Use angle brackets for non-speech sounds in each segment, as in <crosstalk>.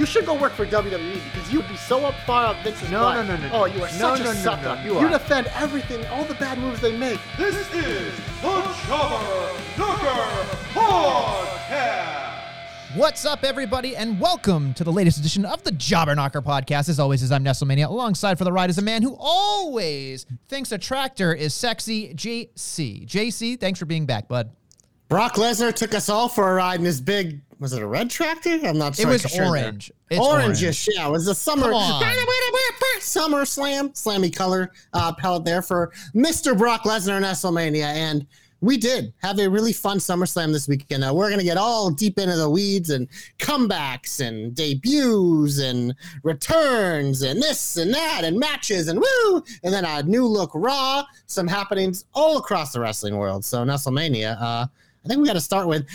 You should go work for WWE because you'd be so up far up Vince's No, butt. no, no, no, oh, no. Oh, you are No, such no, a no, sucker. no, you are. defend everything, all the bad moves they make. This is the Jobber Knocker Podcast. What's up, everybody, and welcome to the latest edition of the Jobber Knocker podcast. As always, as I'm Nestlemania, alongside for the ride is a man who always thinks a tractor is sexy, JC. JC, thanks for being back, bud. Brock Lesnar took us all for a ride in his big. Was it a red tractor? I'm not sure. It was for sure there. orange. It's Orange-ish, yeah. It was a summer summer slam, slammy color uh, palette there for Mr. Brock Lesnar in WrestleMania, and we did have a really fun SummerSlam this weekend. Uh, we're going to get all deep into the weeds and comebacks and debuts and returns and this and that and matches and woo, and then a new look Raw, some happenings all across the wrestling world. So Nestlemania, uh, I think we got to start with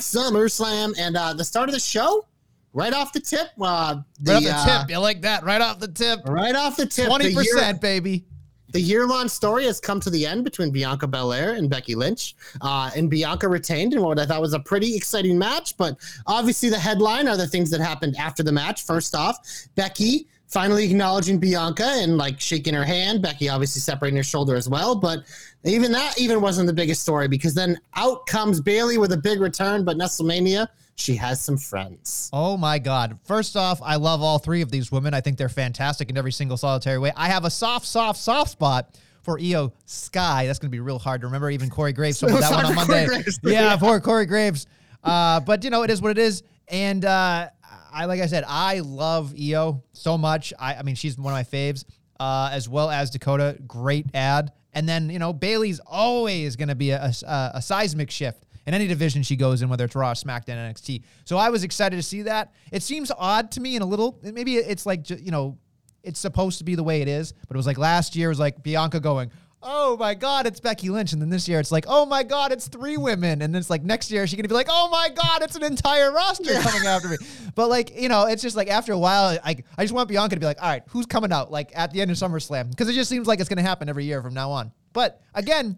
SummerSlam and uh, the start of the show. Right off the tip, uh, the, Right off the uh, tip. You like that? Right off the tip. right off the tip, Twenty the year- percent, baby. the year-long story has come to the end between Bianca Belair and Becky Lynch, uh, and Bianca retained in what I thought was a pretty exciting match. But obviously, the headline are the things that happened after the match. First off, Becky finally acknowledging Bianca and like shaking her hand. Becky obviously separating her shoulder as well, but even that even wasn't the biggest story because then out comes Bayley with a big return. But Nestlemania, she has some friends. Oh my God. First off, I love all three of these women. I think they're fantastic in every single solitary way. I have a soft, soft, soft spot for Io Sky. That's going to be real hard to remember. Even Corey Graves told <laughs> me that one on Monday. Yeah, for Corey Graves. Uh, but, you know, it is what it is. And uh, I, like I said, I love Io so much. I, I mean, she's one of my faves, uh, as well as Dakota. Great ad. And then, you know, Bayley's always going to be a, a, a seismic shift in any division she goes in, whether it's Raw, SmackDown, NXT. So I was excited to see that. It seems odd to me in a little, maybe it's like, you know, it's supposed to be the way it is, but it was like last year was like Bianca going, oh my God, it's Becky Lynch. And then this year it's like, oh my God, it's three women. And then it's like next year she's going to be like, oh my God, it's an entire roster coming after me. <laughs> But like, you know, it's just like after a while, I, I just want Bianca to be like, all right, who's coming out like at the end of SummerSlam? Because it just seems like it's going to happen every year from now on. But again,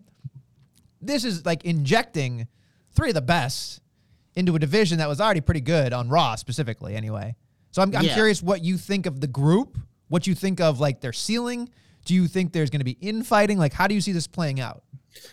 this is like injecting three of the best into a division that was already pretty good on Raw specifically anyway. So I'm, I'm Yeah. curious what you think of the group, what you think of like their ceiling. Do you think there's going to be infighting? Like, how do you see this playing out?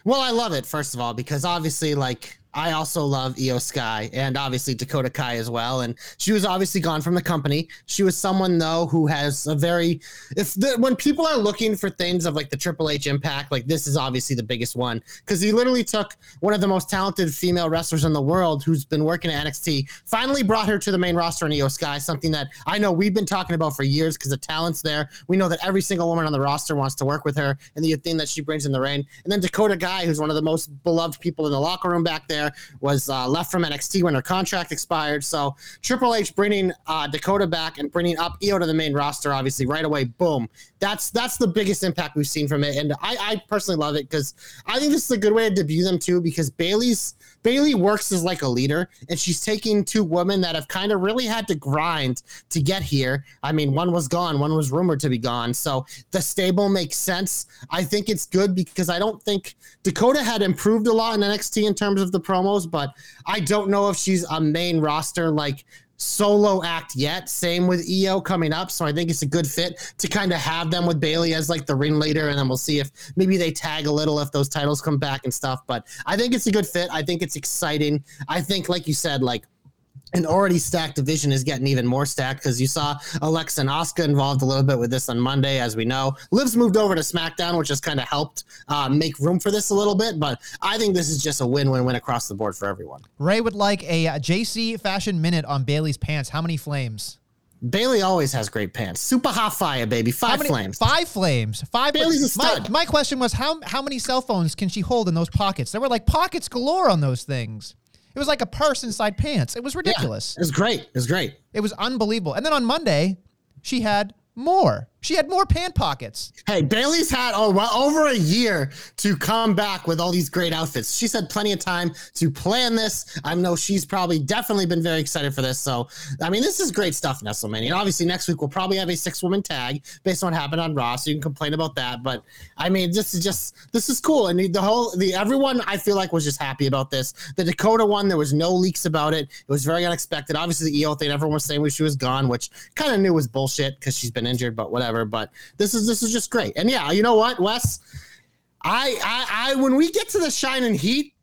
Well, I love it first of all because obviously, like I also love Io Sky and obviously Dakota Kai as well. And she was obviously gone from the company. She was someone though who has a very if the, when people are looking for things of like the Triple H impact, like this is obviously the biggest one because he literally took one of the most talented female wrestlers in the world who's been working at NXT, finally brought her to the main roster in Io Sky, something that I know we've been talking about for years because the talent's there. We know that every single woman on the roster wants to work with her and the thing that she brings in the ring. And then Dakota Kai, who's one of the most beloved people in the locker room back there, was uh, left from NXT when her contract expired. So Triple H bringing uh, Dakota back and bringing up Io to the main roster, obviously right away, boom. That's that's the biggest impact we've seen from it, and I, I personally love it because I think this is a good way to debut them too. Because Bayley's Bayley works as like a leader, and she's taking two women that have kind of really had to grind to get here. I mean, one was gone, one was rumored to be gone, so the stable makes sense. I think it's good because I don't think Dakota had improved a lot in NXT in terms of the promos, but I don't know if she's a main roster like solo act yet. Same with Io coming up. So I think it's a good fit to kind of have them with Bayley as like the ringleader. And then we'll see if maybe they tag a little if those titles come back and stuff. But I think it's a good fit. I think it's exciting. I think, like you said, like an already stacked division is getting even more stacked because you saw Alexa and Asuka involved a little bit with this on Monday, as we know. Liv's moved over to SmackDown, which has kind of helped uh, make room for this a little bit. But I think this is just a win-win-win across the board for everyone. Ray would like a uh, JC fashion minute on Bayley's pants. How many flames? Bayley always has great pants. Super hot fire, baby. Five many- flames. Five flames. Five. Bayley's a my, stud. my question was how how many cell phones can she hold in those pockets? There were like pockets galore on those things. It was like a purse inside pants. It was Yeah, ridiculous. It was great. It was great. It was unbelievable. And then on Monday, she had more. She had more pant pockets. Hey, Bayley's had oh, well, over a year to come back with all these great outfits. She's had plenty of time to plan this. I know she's probably definitely been very excited for this. So, I mean, this is great stuff, Nestlemania. And obviously, next week we'll probably have a six woman tag based on what happened on Raw. So you can complain about that. But I mean, this is just this is cool. And the, whole the everyone I feel like was just happy about this. The Dakota one, there was no leaks about it. It was very unexpected. Obviously, the Io thing, everyone was saying she was gone, which kind of knew was bullshit because she's been injured, but whatever. But this is this is just great. And yeah, you know what, Wes? I I I when we get to the shining heat,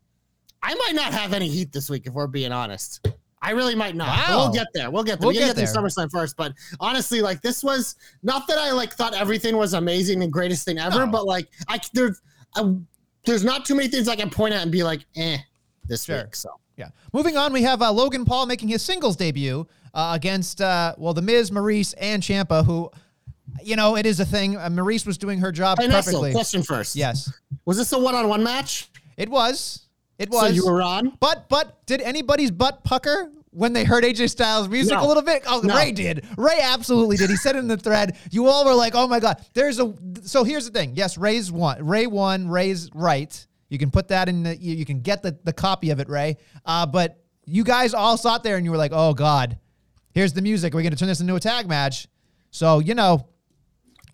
I might not have any heat this week if we're being honest. I really might not. Wow. We'll get there. We'll get there. We'll we get get, there. SummerSlam first, but honestly, like this was not that I like thought everything was amazing and greatest thing ever, No. but like I there's uh, there's not too many things I can point at and be like, eh, this Sure. week. So Yeah. Moving on, we have uh, Logan Paul making his singles debut uh, against, uh, well, The Miz, Maryse, and Ciampa, who, you know, it is a thing. Uh, Maryse was doing her job hey, Nestle, perfectly. question first. Yes, Was this a one-on-one match? it was. It So was. you were on. But but did anybody's butt pucker when they heard AJ Styles' music No. a little bit? Oh, No. Ray did. Ray absolutely did. He said it in the thread. You all were like, "Oh my god." There's a so here's the thing. Yes, Ray's won. Ray won. Ray's right. You can put that in the. You, you can get the the copy of it, Ray. Uh, but you guys all sat there and you were like, "Oh god, here's the music. Are we going to turn this into a tag match?" So you know.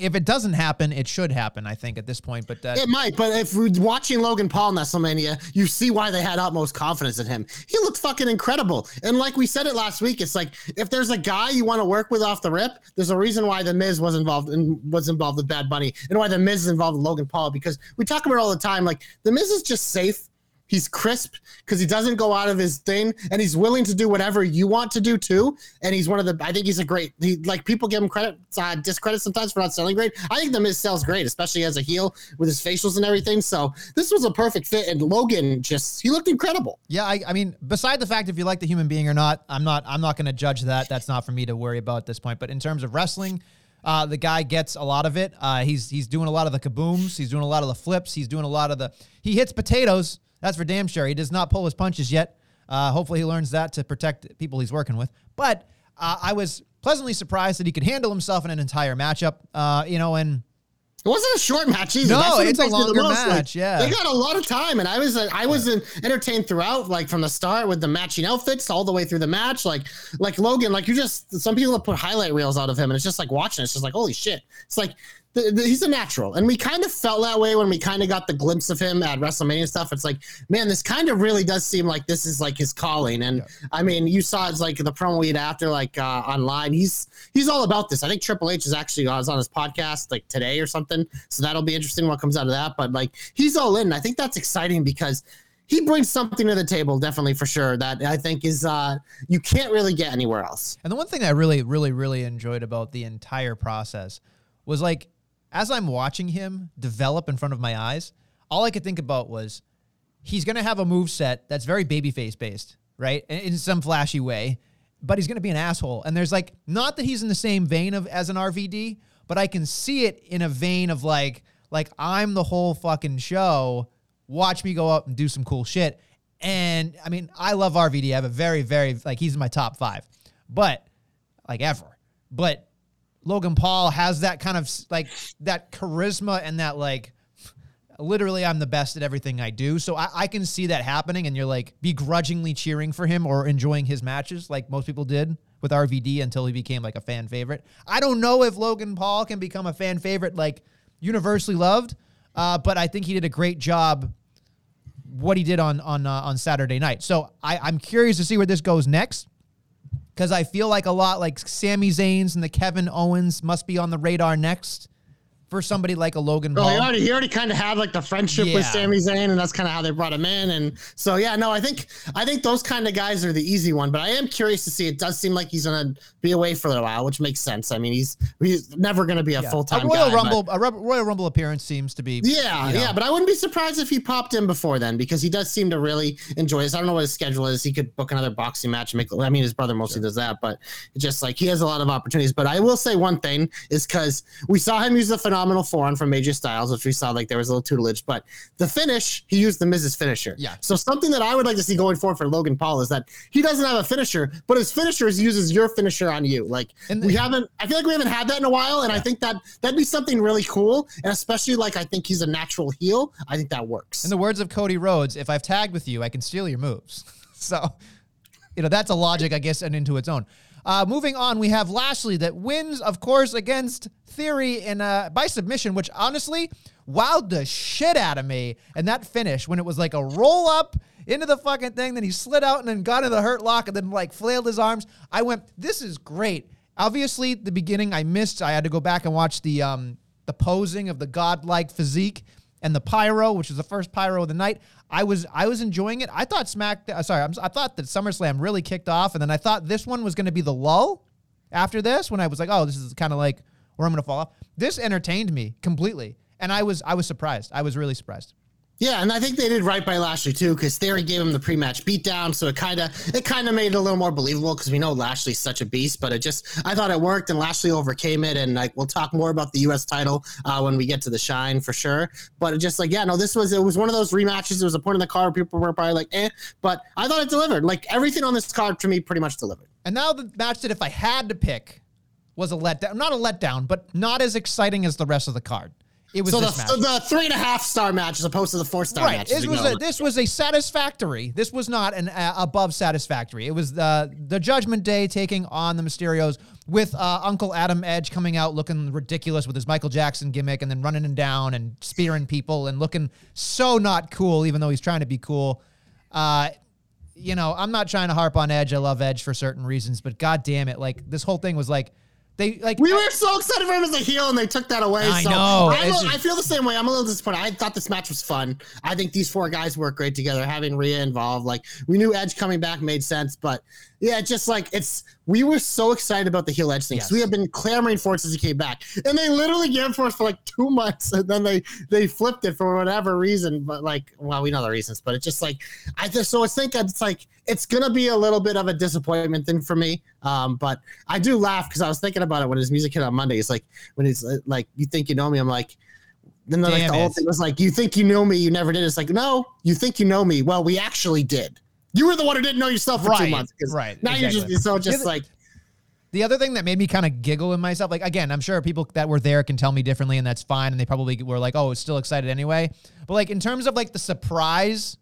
If it doesn't happen, it should happen. I think at this point, but uh, It might, but if we're watching Logan Paul in WrestleMania, you see why they had utmost confidence in him. He looked fucking incredible. And like we said it last week, it's like if there's a guy you want to work with off the rip, there's a reason why the Miz was involved and was involved with Bad Bunny, and why the Miz is involved with Logan Paul because we talk about it all the time. Like the Miz is just safe. He's crisp because he doesn't go out of his thing, and he's willing to do whatever you want to do too. And he's one of the. I think he's a great. He like people give him credit, uh, discredit sometimes for not selling great. I think the Miz sells great, especially as a heel with his facials and everything. So this was a perfect fit, and Logan just he looked incredible. Yeah, I, I mean, beside the fact if you like the human being or not, I'm not I'm not going to judge that. That's not for me to worry about at this point. But in terms of wrestling, uh, the guy gets a lot of it. Uh, he's he's doing a lot of the kabooms. He's doing a lot of the flips. He's doing a lot of the. He hits potatoes. That's for damn sure. He does not pull his punches yet. Uh, hopefully, he learns that to protect people he's working with. But uh, I was pleasantly surprised that he could handle himself in an entire matchup. Uh, you know, and It wasn't a short match either. No, it's a longer most. Like, match, yeah. they got a lot of time, and I was uh, I was uh, entertained throughout, like from the start with the matching outfits all the way through the match. Like like Logan, like you just some people have put highlight reels out of him, and it's just like watching. it, It's just like holy shit. It's like. The, the, he's a natural, and we kind of felt that way when we kind of got the glimpse of him at WrestleMania stuff. It's like, man, this kind of really does seem like this is like his calling. And I mean, you saw it's like the promo we had after, like uh, online. He's he's all about this. I think Triple H is actually uh, is on his podcast like today or something, so that'll be interesting what comes out of that. But like, he's all in. I think that's exciting because he brings something to the table, definitely for sure. That I think is uh, you can't really get anywhere else. And the one thing I really, really, really enjoyed about the entire process was like, as I'm watching him develop in front of my eyes, all I could think about was he's going to have a move set that's very babyface based, right? In, some flashy way, but he's going to be an asshole. And there's like, not that he's in the same vein of as an RVD, but I can see it in a vein of like, like I'm the whole fucking show. Watch me go up and do some cool shit. And I mean, I love RVD. I have a very, very like he's in my top five, but like ever. But Logan Paul has that kind of like that charisma and that like literally I'm the best at everything I do. So I, I can see that happening and you're like begrudgingly cheering for him or enjoying his matches like most people did with RVD until he became like a fan favorite. I don't know if Logan Paul can become a fan favorite like universally loved, uh, but I think he did a great job what he did on on uh, on Saturday night. So I, I'm curious to see where this goes next because I feel like a lot like Sami Zayn's and the Kevin Owens must be on the radar next for somebody like a Logan Well, he already he already kind of had like the friendship with Yeah. Sami Zayn, and that's kind of how they brought him in. And so yeah, no, I think I think those kind of guys are the easy one. But I am curious to see. It does seem like he's gonna be away for a little while, which makes sense. I mean, he's he's never gonna be a Yeah. full time a Royal guy, Rumble, But a Royal Rumble appearance seems to be. yeah, you know. yeah, but I wouldn't be surprised if he popped in before then because he does seem to really enjoy this. I don't know what his schedule is. He could book another boxing match and make. I mean, his brother mostly does that, but just like he has a lot of opportunities. But I will say one thing is because we saw him use the phenomenal forearm from AJ Styles, which we saw like there was a little tutelage, but the finish he used the Miz's finisher. Yeah. So something that I would like to see going forward for Logan Paul is that he doesn't have a finisher, but his finisher is uses your finisher on you. Like we haven't. I feel like we haven't had that in a while, and I think that that'd be something really cool, and especially like I think he's a natural heel. I think that works. In the words of Cody Rhodes, if I've tagged with you, I can steal your moves. <laughs> so, you know, that's a logic, I guess, and into its own. Uh, moving on, we have Lashley that wins, of course, against Theory in uh, by submission, which honestly wowed the shit out of me. And that finish when it was like a roll up into the fucking thing, then he slid out and then got into the hurt lock and then like flailed his arms. I went, this is great. Obviously, the beginning I missed. I had to go back and watch the um the posing of the godlike physique and the pyro, which was the first pyro of the night. I was I was enjoying it. I thought Smack, uh, sorry, I'm, I thought that SummerSlam really kicked off, and then I thought this one was going to be the lull. After this, when I was like, oh, this is kind of like where I'm going to fall off. This entertained me completely, and I was I was surprised. I was really surprised. Yeah, and I think they did right by Lashley too, because Theory gave him the pre-match beatdown, so it kind of it kind of made it a little more believable because we know Lashley's such a beast. But it just I thought it worked, and Lashley overcame it. And like we'll talk more about the U.S. title uh, when we get to the Shine for sure. But it just like yeah, no, this was it was one of those rematches. It was a point in the card. People were probably like eh, but I thought it delivered. Like everything on this card to me pretty much delivered. And now the match that if I had to pick was a letdown, not a letdown, but not as exciting as the rest of the card. It was So the, this match. the three and a half star match as opposed to the four star right. match. This was a, this was a satisfactory. This was not an uh, above satisfactory. It was the the Judgment Day taking on the Mysterios with uh, Uncle Adam Edge coming out looking ridiculous with his Michael Jackson gimmick and then running him down and spearing people and looking so not cool, even though he's trying to be cool. Uh, you know, I'm not trying to harp on Edge. I love Edge for certain reasons, but god damn it, like this whole thing was like they like We were so excited for him as a heel, and they took that away. I so know. A- just- I feel the same way. I'm a little disappointed. I thought this match was fun. I think these four guys work great together. Having Rhea involved, like we knew Edge coming back made sense, but yeah, just like it's we were so excited about the heel Edge thing. Yes. We have been clamoring for it since he came back, and they literally gave it for us for like two months, and then they they flipped it for whatever reason. But like, well, we know the reasons, but it's just like I just so I think it's like it's gonna be a little bit of a disappointment thing for me. Um, but I do laugh because I was thinking about it when his music hit on Monday. It's like when he's uh, like, "You think you know me?" I'm like, then like the whole thing was like, "You think you know me? You never did." It's like, no, you think you know me. Well, we actually did. You were the one who didn't know yourself for two Right, right, Now exactly. you're just so just The- like The other thing that made me kind of giggle in myself, like again, I'm sure people that were there can tell me differently, and that's fine. And they probably were like, "Oh, it's still excited anyway." But like in terms of like the surprise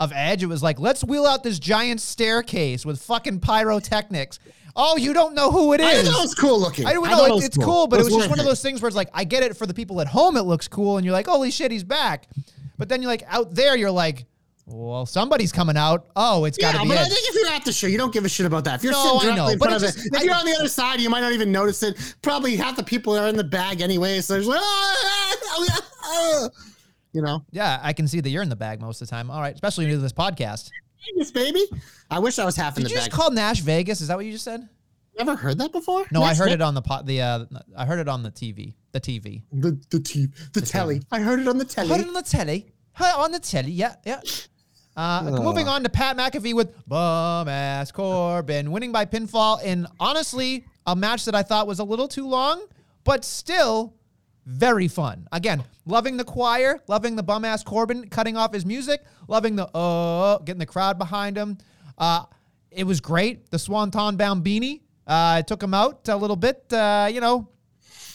of Edge, it was like, "Let's wheel out this giant staircase with fucking pyrotechnics." Oh, you don't know who it is. I is. thought it was cool looking. I don't know. it It it's cool, but it was, just one of those things where it's like, I get it for the people at home, it looks cool, and you're like, holy shit, he's back. But then you're like, out there, you're like, well, somebody's coming out. Oh, it's got Yeah, to be but I think if you're at the show, you don't give a shit about that. If you're No, sitting I directly know, in but front of just- it, if you're on the other side, you might not even notice it. Probably half the people are in the bag anyway, so there's like, "Ah, ah," you know, Yeah, I can see that you're in the bag most of the time. All right, especially when you do this podcast. Vegas, baby. I wish I was half in the bag. Did the you just call Nash Vegas? Is that what you just said? Never heard that before? No, I heard it on the pot. The uh, I heard it on the TV. The TV. The the t- the telly. I heard it on the telly. Heard it on the telly. Heard it on the telly. Yeah, yeah. Uh, moving on to Pat McAfee with bum ass Corbin winning by pinfall in honestly a match that I thought was a little too long, but still very fun. Again, loving the choir, loving the bum ass Corbin cutting off his music, loving the uh getting the crowd behind him. Uh, it was great. The Swanton bound beanie uh, took him out a little bit. Uh, you know,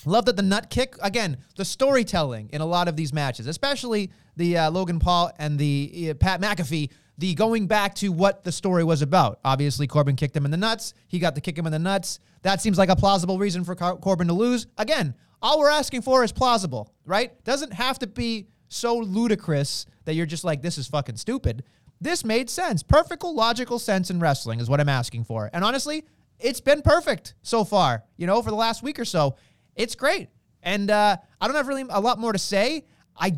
Love that the nut kick again. The storytelling in a lot of these matches, especially the uh, Logan Paul and the uh, Pat McAfee, the going back to what the story was about. Obviously, Corbin kicked him in the nuts. He got to kick him in the nuts. That seems like a plausible reason for Cor- Corbin to lose. Again, all we're asking for is plausible, right? Doesn't have to be so ludicrous that you're just like, this is fucking stupid. This made sense. Perfect, logical sense in wrestling is what I'm asking for. And honestly, it's been perfect so far. You know, for the last week or so, it's great. And uh, I don't have really a lot more to say. I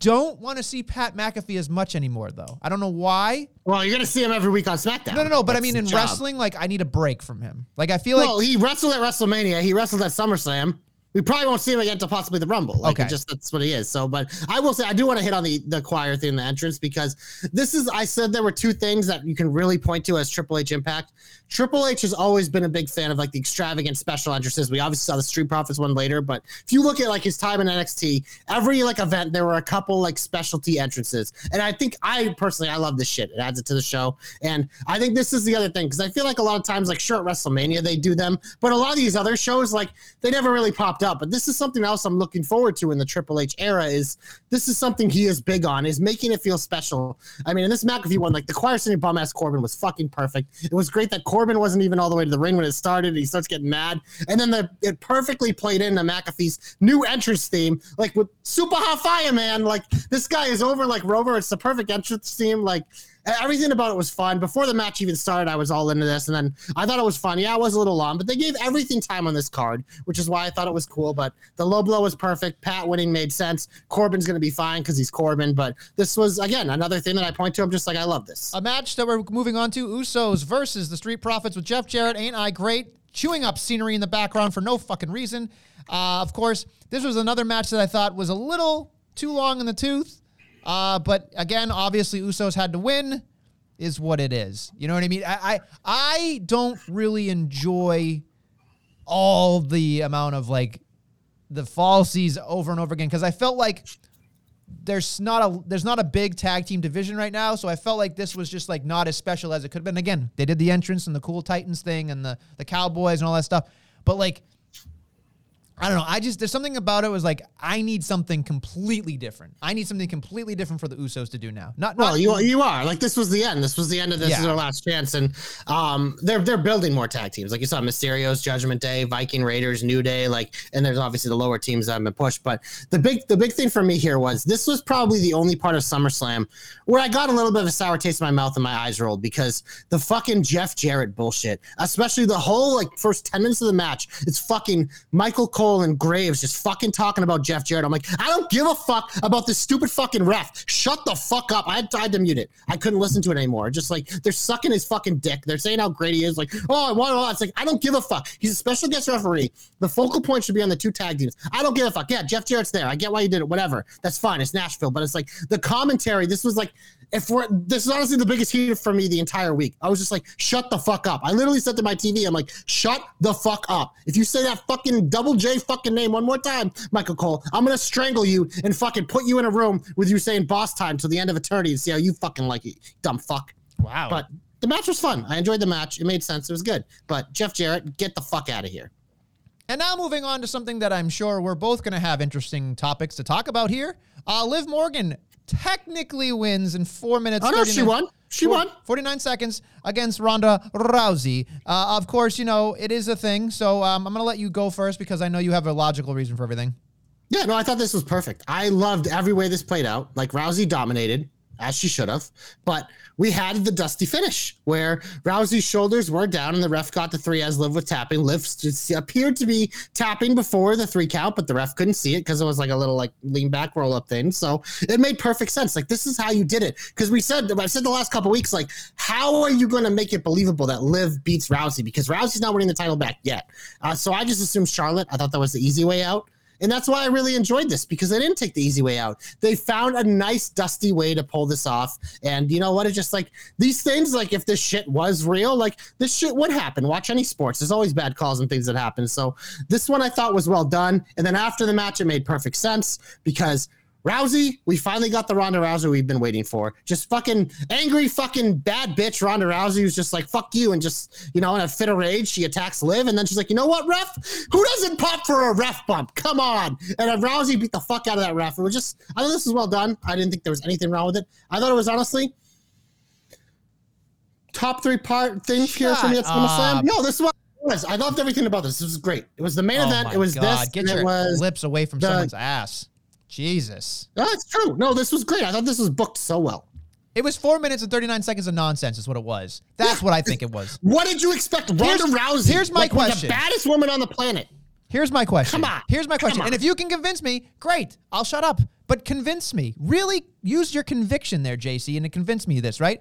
don't want to see Pat McAfee as much anymore, though. I don't know why. Well, you're gonna see him every week on SmackDown. No, no, no. But I mean, in wrestling, like I need a break from him. Like I feel like well, he wrestled at WrestleMania. He wrestled at SummerSlam. We probably won't see him again until possibly the Rumble. Like, Okay. just that's what he is. So, but I will say I do want to hit on the the choir thing in the entrance because this is I said there were two things that you can really point to as Triple H impact. Triple H has always been a big fan of like the extravagant special entrances. We obviously saw the Street Profits one later, but if you look at like his time in NXT, every like event there were a couple like specialty entrances, and I think I personally I love this shit. It adds it to the show, and I think this is the other thing because I feel like a lot of times like sure at WrestleMania they do them, but a lot of these other shows like they never really popped up. But this is something else I'm looking forward to in the Triple H era. Is this is something he is big on? Is making it feel special. I mean, in this McAfee one, like the choir singing bum ass Corbin was fucking perfect. It was great that Corbin wasn't even all the way to the ring when it started. He starts getting mad, and then the it perfectly played into McAfee's new entrance theme, like with Super Hot Fire Man. Like this guy is over like Rover. It's the perfect entrance theme. Like everything about it was fun. Before the match even started, I was all into this, and then I thought it was fun. Yeah, it was a little long, but they gave everything time on this card, which is why I thought it was cool. But the low blow was perfect. Pat winning made sense. Corbin's gonna be fine because he's Corbin. But this was again another thing that I point to. I'm just like I love this. a match that we're moving on to Usos versus the Street Profits with Jeff Jarrett. Ain't I great? Chewing up scenery in the background for no fucking reason. Uh, of course, this was another match that I thought was a little too long in the tooth. Uh, but again, obviously, Usos had to win, is what it is. You know what I mean? I I, I don't really enjoy all the amount of like the falsies over and over again because I felt like there's not a there's not a big tag team division right now, so I felt like this was just like not as special as it could have been. Again, they did the entrance and the cool Titans thing and the the Cowboys and all that stuff, but like I don't know. I just there's something about it was like I need something completely different. I need something completely different for the Usos to do now. Not Well, you you are like this was the end. This was the end of this Yeah. is our last chance, and um, they're they're building more tag teams. Like you saw, Mysterio's Judgment Day, Viking Raiders, New Day, like, and there's obviously the lower teams that have been pushed. But the big the big thing for me here was this was probably the only part of SummerSlam where I got a little bit of a sour taste in my mouth and my eyes rolled because the fucking Jeff Jarrett bullshit, especially the whole like first ten minutes of the match, it's fucking Michael Cole and Graves just fucking talking about Jeff Jarrett. I'm like, I don't give a fuck about this stupid fucking ref. Shut the fuck up. I tried to mute it. I couldn't listen to it anymore. Just like they're sucking his fucking dick. They're saying how great he is. Like, oh, I want to. It's like I don't give a fuck. He's a special guest referee. The focal point should be on the two tag teams. I don't give a fuck. Yeah, Jeff Jarrett's there. I get why you did it. Whatever. That's fine. It's Nashville, but it's like the commentary. This was like. If we're this is honestly the biggest heat for me the entire week. I was just like, shut the fuck up. I literally said to my TV, I'm like, shut the fuck up. If you say that fucking double J fucking name one more time, Michael Cole, I'm gonna strangle you and fucking put you in a room with you saying boss time till the end of eternity and see how you fucking like it, dumb fuck. wow. But the match was fun. I enjoyed the match. It made sense. It was good. But Jeff Jarrett, get the fuck out of here. And now moving on to something that I'm sure we're both going to have interesting topics to talk about here. Uh, Liv Morgan technically wins in four minutes. Oh no, she won. She won. 49 seconds against Ronda Rousey. Uh, of course, you know, it is a thing. So um, I'm going to let you go first because I know you have a logical reason for everything. Yeah, no, I thought this was perfect. I loved every way this played out. Like Rousey dominated, as she should have, but we had the dusty finish where Rousey's shoulders were down and the ref got the three as Liv with tapping. Liv appeared to be tapping before the three count, but the ref couldn't see it because it was like a little like lean back roll up thing. So it made perfect sense. Like this is how you did it. Because we said I've said the last couple weeks, like, how are you gonna make it believable that Liv beats Rousey? Because Rousey's not winning the title back yet. Uh, so I just assumed Charlotte. I thought that was the easy way out. And that's why I really enjoyed this because they didn't take the easy way out. They found a nice, dusty way to pull this off. And you know what? It's just like these things, like if this shit was real, like this shit would happen. Watch any sports. There's always bad calls and things that happen. So this one I thought was well done. And then after the match, it made perfect sense because Rousey, we finally got the Ronda Rousey we've been waiting for. Just fucking angry, fucking bad bitch Ronda Rousey who's just like, fuck you. And just, you know, in a fit of rage, she attacks Liv. And then she's like, you know what, ref? Who doesn't pop for a ref bump? Come on. And Rousey beat the fuck out of that ref. It was just, I thought this was well done. I didn't think there was anything wrong with it. I thought it was honestly top three part things here for me at Shut SummerSlam. No, this is what was. I loved everything about this. This was great. It was the main Oh event. It was God. this. Get your it was lips away from the- someone's ass. Jesus. No, it's true. No, this was great. I thought this was booked so well. It was four minutes and 39 seconds of nonsense, is what it was. That's what I think it was. What did you expect? Ronda Here's- Rousey. here's my like, question. The baddest woman on the planet. Here's my question. Come on. Here's my question. And if you can convince me, great. I'll shut up. But convince me. Really use your conviction there, JC, and to convince me of this, right?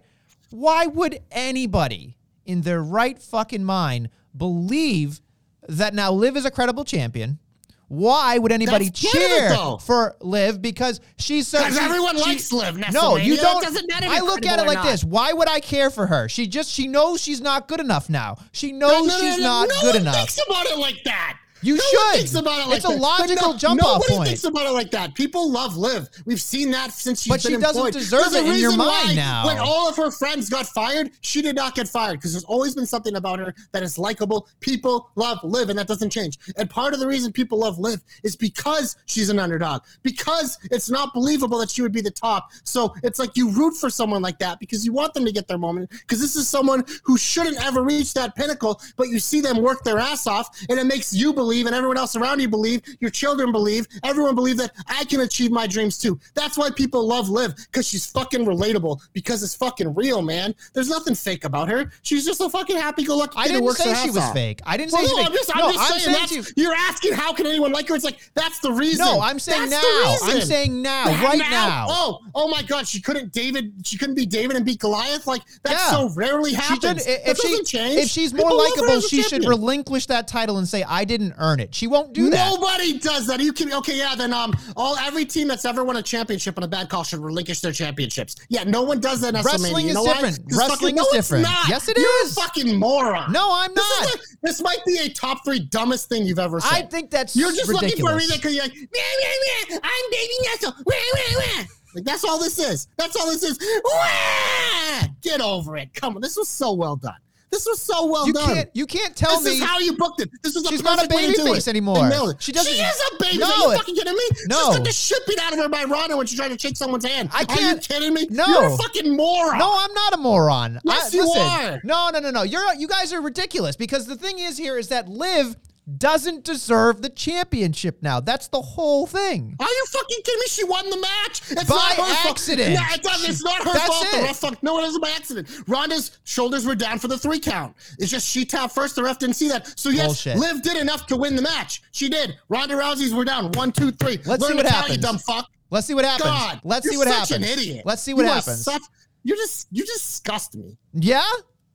Why would anybody in their right fucking mind believe that now Liv is a credible champion? Why would anybody That's part of it, cheer for Liv? Because she's so. 'Cause she- everyone she- likes Liv, No, you don't. I look at it like not. this. Why would I care for her? She just she knows she's not good enough now. She knows No, no, she's no, not no good enough. thinks about it like that. You no should. Thinks about it like It's a that. Logical no, jump-off nobody point. thinks about it like that. People love Liv. We've seen that since she's But been she doesn't employed. deserve There's it in your mind why now. When all of her friends got fired, she did not get fired because there's always been something about her that is likable. People love Liv, and that doesn't change. And part of the reason people love Liv is because she's an underdog. Because it's not believable that she would be the top. So it's like you root for someone like that because you want them to get their moment. Because this is someone who shouldn't ever reach that pinnacle, but you see them work their ass off, and it makes you believe, and everyone else around you believe, your children believe, everyone believe that I can achieve my dreams too. That's why people love Liv because she's fucking relatable. Because it's fucking real, man. There's nothing fake about her. She's just a fucking happy-go-lucky I kid who didn't works say her she was off. fake. I didn't Well, say no, she I'm just. I'm just I'm saying, saying that's, you're asking how can anyone like her? It's like that's the reason. No, I'm saying That's now. I'm saying now, That right now. Oh, oh my God, she couldn't David. She couldn't be David and beat Goliath. Like that Yeah. so rarely She happens. should, if she if she's more People love her likable, she should relinquish that title and say I didn't earn it. She won't do that. Nobody does that. You can okay, yeah. Then um, all every team that's ever won a championship on a bad call should relinquish their championships. Yeah, no one does that. In Wrestling WrestleMania. You is know why? Wrestling fucking, is no, it's different. not. Yes, it You're is. a fucking moron. No, I'm This, not. is the- this might be a top three dumbest thing you've ever said. I think that's You're just looking for a reason because you're like, "Meh, meh, meh, I'm Davey Nestle. Wah, wah, wah." Like that's all this is. That's all this is. Wah! Get over it. Come on. This was so well done. This was so well you done. can't you can't tell this me This is how you booked it. This is She's not a perfect way to do baby face anymore. She doesn't- She is a baby. No, Are you fucking kidding me? No. She got the shit beat out of her by Ronda when she tried to shake someone's hand. I Are you kidding me? No. You're a fucking moron. No, I'm not a moron. Yes, I, you listen, are. No, no, no, no. You're you guys are ridiculous because the thing is here is that Liv doesn't deserve the championship now. That's the whole thing. Are you fucking kidding me? She won the match. It's By not her fault. accident. No, it doesn't. It's not her That's fault. The ref fucked. No, it wasn't by accident. Ronda's shoulders were down for the three count. It's just she tapped first. The ref didn't see that. So yes, Bullshit. Liv did enough to win the match. She did. Ronda Rousey's were down. One, two, three. Let's Learn see what happens. You dumb fuck. Let's see what happens. God, Let's you're see what such happens. An idiot. Let's see what You happens. Such, you just you disgust me. yeah?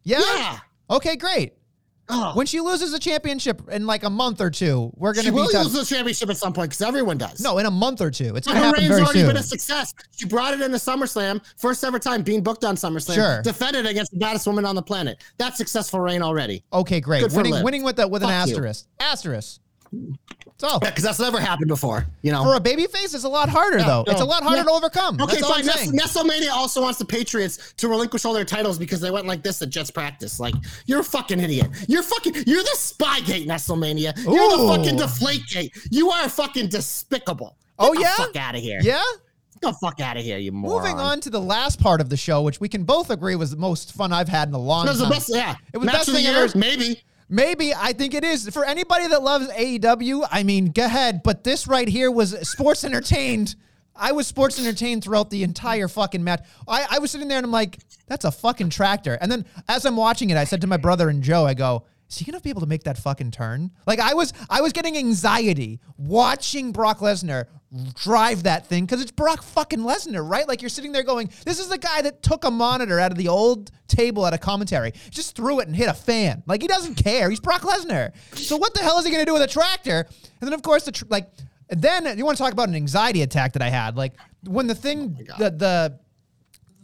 yeah? Yeah. Okay, great. Oh. When she loses a championship in like a month or two, we're gonna be will lose the championship at some point because everyone does. No, in a month or two. It's Her gonna happen reign's very already soon. been a success. She brought it into SummerSlam, first ever time being booked on SummerSlam. Sure. Defended against the baddest woman on the planet. That's successful reign already. Okay, great. Good for Winning Liv. winning with a with an Fuck you. asterisk. Asterisk. So Yeah, because that's never happened before. You know. for a baby face, it's a lot harder though. no, It's a lot harder yeah. to overcome. Okay, fine. Saying. Nestlemania also wants the Patriots to relinquish all their titles because they went like this at Jets practice. Like, you're a fucking idiot. You're fucking, you're the Spygate, Nestlemania. You're Ooh. the fucking Deflategate. You are fucking despicable. Get Oh, the yeah? fuck out of here. Yeah. Get the fuck out of here, you moron. Moving on to the last part of the show, which we can both agree was the most fun I've had in a long That was time. the best, yeah. It was Match best of the thing year, ever. maybe. Maybe I think it is for anybody that loves AEW. I mean, go ahead. But this right here was sports entertained. I was sports entertained throughout the entire fucking match. I, I was sitting there and I'm like, that's a fucking tractor. And then as I'm watching it, I said to my brother and Joe, I go, is he gonna be able to make that fucking turn? Like I was, I was getting anxiety watching Brock Lesnar drive that thing because it's Brock fucking Lesnar, right? Like you're sitting there going, this is the guy that took a monitor out of the old table at a commentary, just threw it and hit a fan. Like he doesn't care. He's Brock Lesnar. So what the hell is he gonna do with a tractor? And then of course the tr- like, then you want to talk about an anxiety attack that I had, like when the thing, oh the the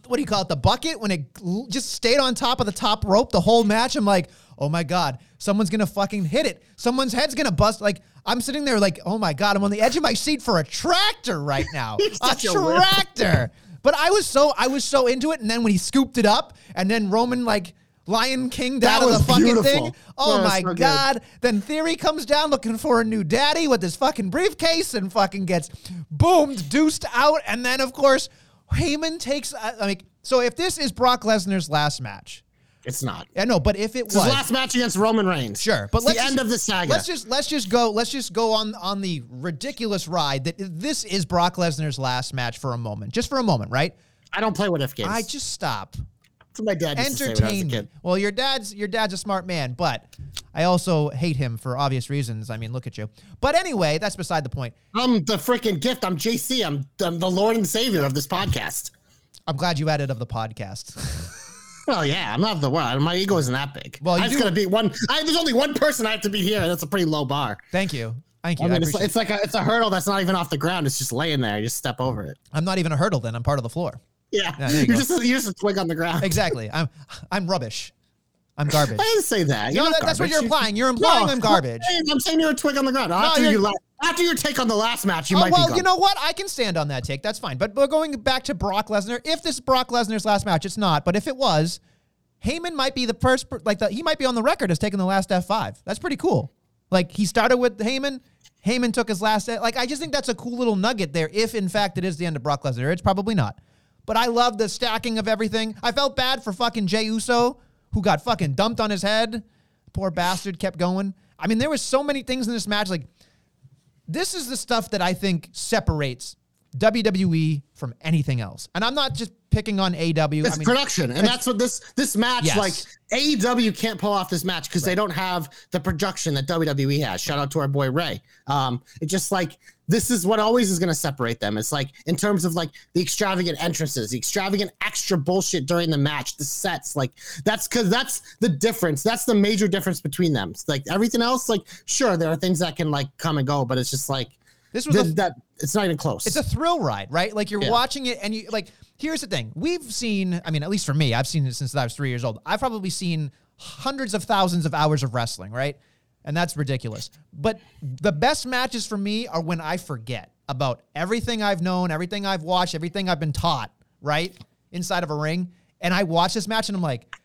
what do you call it? The bucket when it just stayed on top of the top rope the whole match. I'm like, oh my god, someone's gonna fucking hit it. Someone's head's gonna bust. Like I'm sitting there like, oh my god, I'm on the edge of my seat for a tractor right now. <laughs> A such a weirdo. tractor. But I was so I was so into it, and then when he scooped it up, and then Roman like. Lion King That out of the fucking beautiful. thing. Oh Yeah, my so good. god. Then Theory comes down looking for a new daddy with his fucking briefcase and fucking gets boomed, deuced out. And then, of course, Heyman takes. Uh, like, so if this is Brock Lesnar's last match, It's not. I know, but if it It's was. his last match against Roman Reigns. Sure, but It's let's the just, end of the saga. Let's just let's just go let's just go on on the ridiculous ride that this is Brock Lesnar's last match for a moment, just for a moment, right? I don't play what if games. I just stop. That's what my dad used to say when I was a entertain me. Well, your dad's your dad's a smart man, but I also hate him for obvious reasons. I mean, look at you. But anyway, that's beside the point. I'm the freaking gift. I'm JC. I'm, I'm the Lord and Savior of this podcast. I'm glad you added of the podcast. <laughs> Well, yeah, I'm not the world. My ego isn't that big. Well, I just do- gotta be one. I, there's only one person I have to beat here, and that's a pretty low bar. Thank you. Thank you. I I it's, it's like a, it's a hurdle that's not even off the ground. It's just laying there. You just step over it. I'm not even a hurdle then. I'm part of the floor. Yeah, Yeah, you <laughs> you're go. just you're just a twig on the ground. Exactly. I'm I'm rubbish. I'm garbage. I didn't say that. No, You're not that- that's what you're implying. You're implying I'm garbage. I'm saying- I'm saying you're a twig on the ground. After you're- you la- after your take on the last match, you Oh, might be well, you know what? I can stand on that take. That's fine. But we're going back to Brock Lesnar. If this is Brock Lesnar's last match, it's not. But if it was, Heyman might be the first, like, the, he might be on the record as taking the last F5. That's pretty cool. Like, he started with Heyman. Heyman took his last. Like, I just think that's a cool little nugget there. If, in fact, it is the end of Brock Lesnar, it's probably not. But I love the stacking of everything. I felt bad for fucking Jey Uso, who got fucking dumped on his head. Poor bastard kept going. I mean, there was so many things in this match. Like, this is the stuff that I think separates WWE from anything else. And I'm not just picking on AW. It's I mean, production, and that's what this this match Yes. like. AEW can't pull off this match because they don't have the production that WWE has. Shout out to our boy Ray. Um, it's just like this is what always is going to separate them. It's like in terms of like the extravagant entrances, the extravagant extra bullshit during the match, the sets. Like that's because that's the difference. That's the major difference between them. It's like everything else, like sure there are things that can like come and go, but it's just like this was th- a, that it's not even close. it's a thrill ride, right? Like you're Yeah. watching it and you like here's the thing. We've seen, I mean, at least for me, I've seen it since I was 3 years old. I've probably seen hundreds of thousands of hours of wrestling, right? And that's ridiculous. But the best matches for me are when I forget about everything I've known, everything I've watched, everything I've been taught, right? Inside of a ring. And I watch this match and I'm like,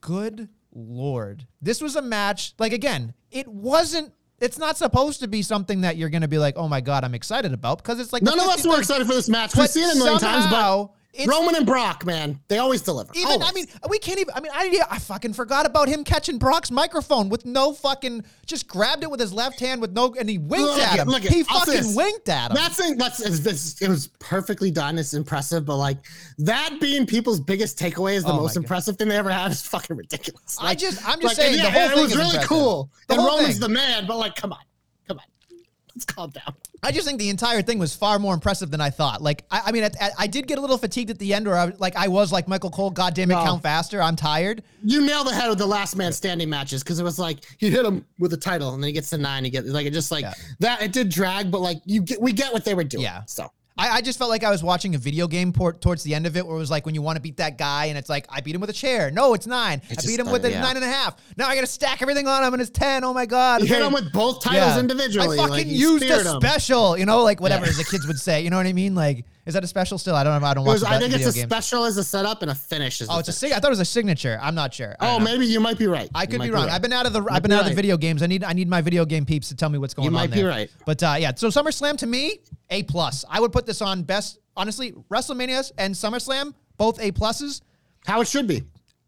good lord this was a match like again it wasn't it's not supposed to be something that you're going to be like oh my god i'm excited about because it's like None of us were excited for this match. We've seen it a million times, somehow, but it's- Roman and Brock, man, they always deliver. even I mean, we can't even. I mean, I, I fucking forgot about him catching Brock's microphone with no fucking. Just grabbed it with his left hand with no, and he winked Look at him. it. he I'll fucking winked at him. That's it. That's it was perfectly done. It's impressive, but like that being people's biggest takeaway is the Oh most impressive thing they ever had is fucking ridiculous. I just- I'm just like, saying yeah, the whole it thing was really impressive. cool. The and Roman's thing. the man, but like, come on, let's <laughs> calm down. I just think the entire thing was far more impressive than I thought. Like, I, I mean, at, at- I did get a little fatigued at the end, where I was like, I was like Michael Cole. God damn it, No. count faster. I'm tired. You nailed the head of the last man standing matches because it was like he hit him with a title and then he gets to nine. He gets like it just like Yeah. that. It did drag, but like you get we get what they were doing. Yeah. So I, I just felt like I was watching a video game port towards the end of it, where it was like when you want to beat that guy, and it's like I beat him with a chair. No, it's nine. I beat him with a yeah. nine and a half. Now I got to stack everything on him, and it's ten. Oh my god! you hit him with both titles Yeah. individually. I fucking like, used a special, you know, like whatever Yeah. the kids would say. You know what I mean? Like, is that a special still? I don't know. I don't watch. was, I think it's a games. special as a setup and a finish. As Oh, it's a sig- I thought it was a signature. I'm not sure. Oh, know. maybe you might be right. I could be wrong. right. I've been out of the I've been be out of the video games. I need I need my video game peeps to tell me what's going on. You might be right. But uh, yeah, so SummerSlam to me, A plus. I would put this on best. Honestly, WrestleManias and SummerSlam both A pluses. How it should be.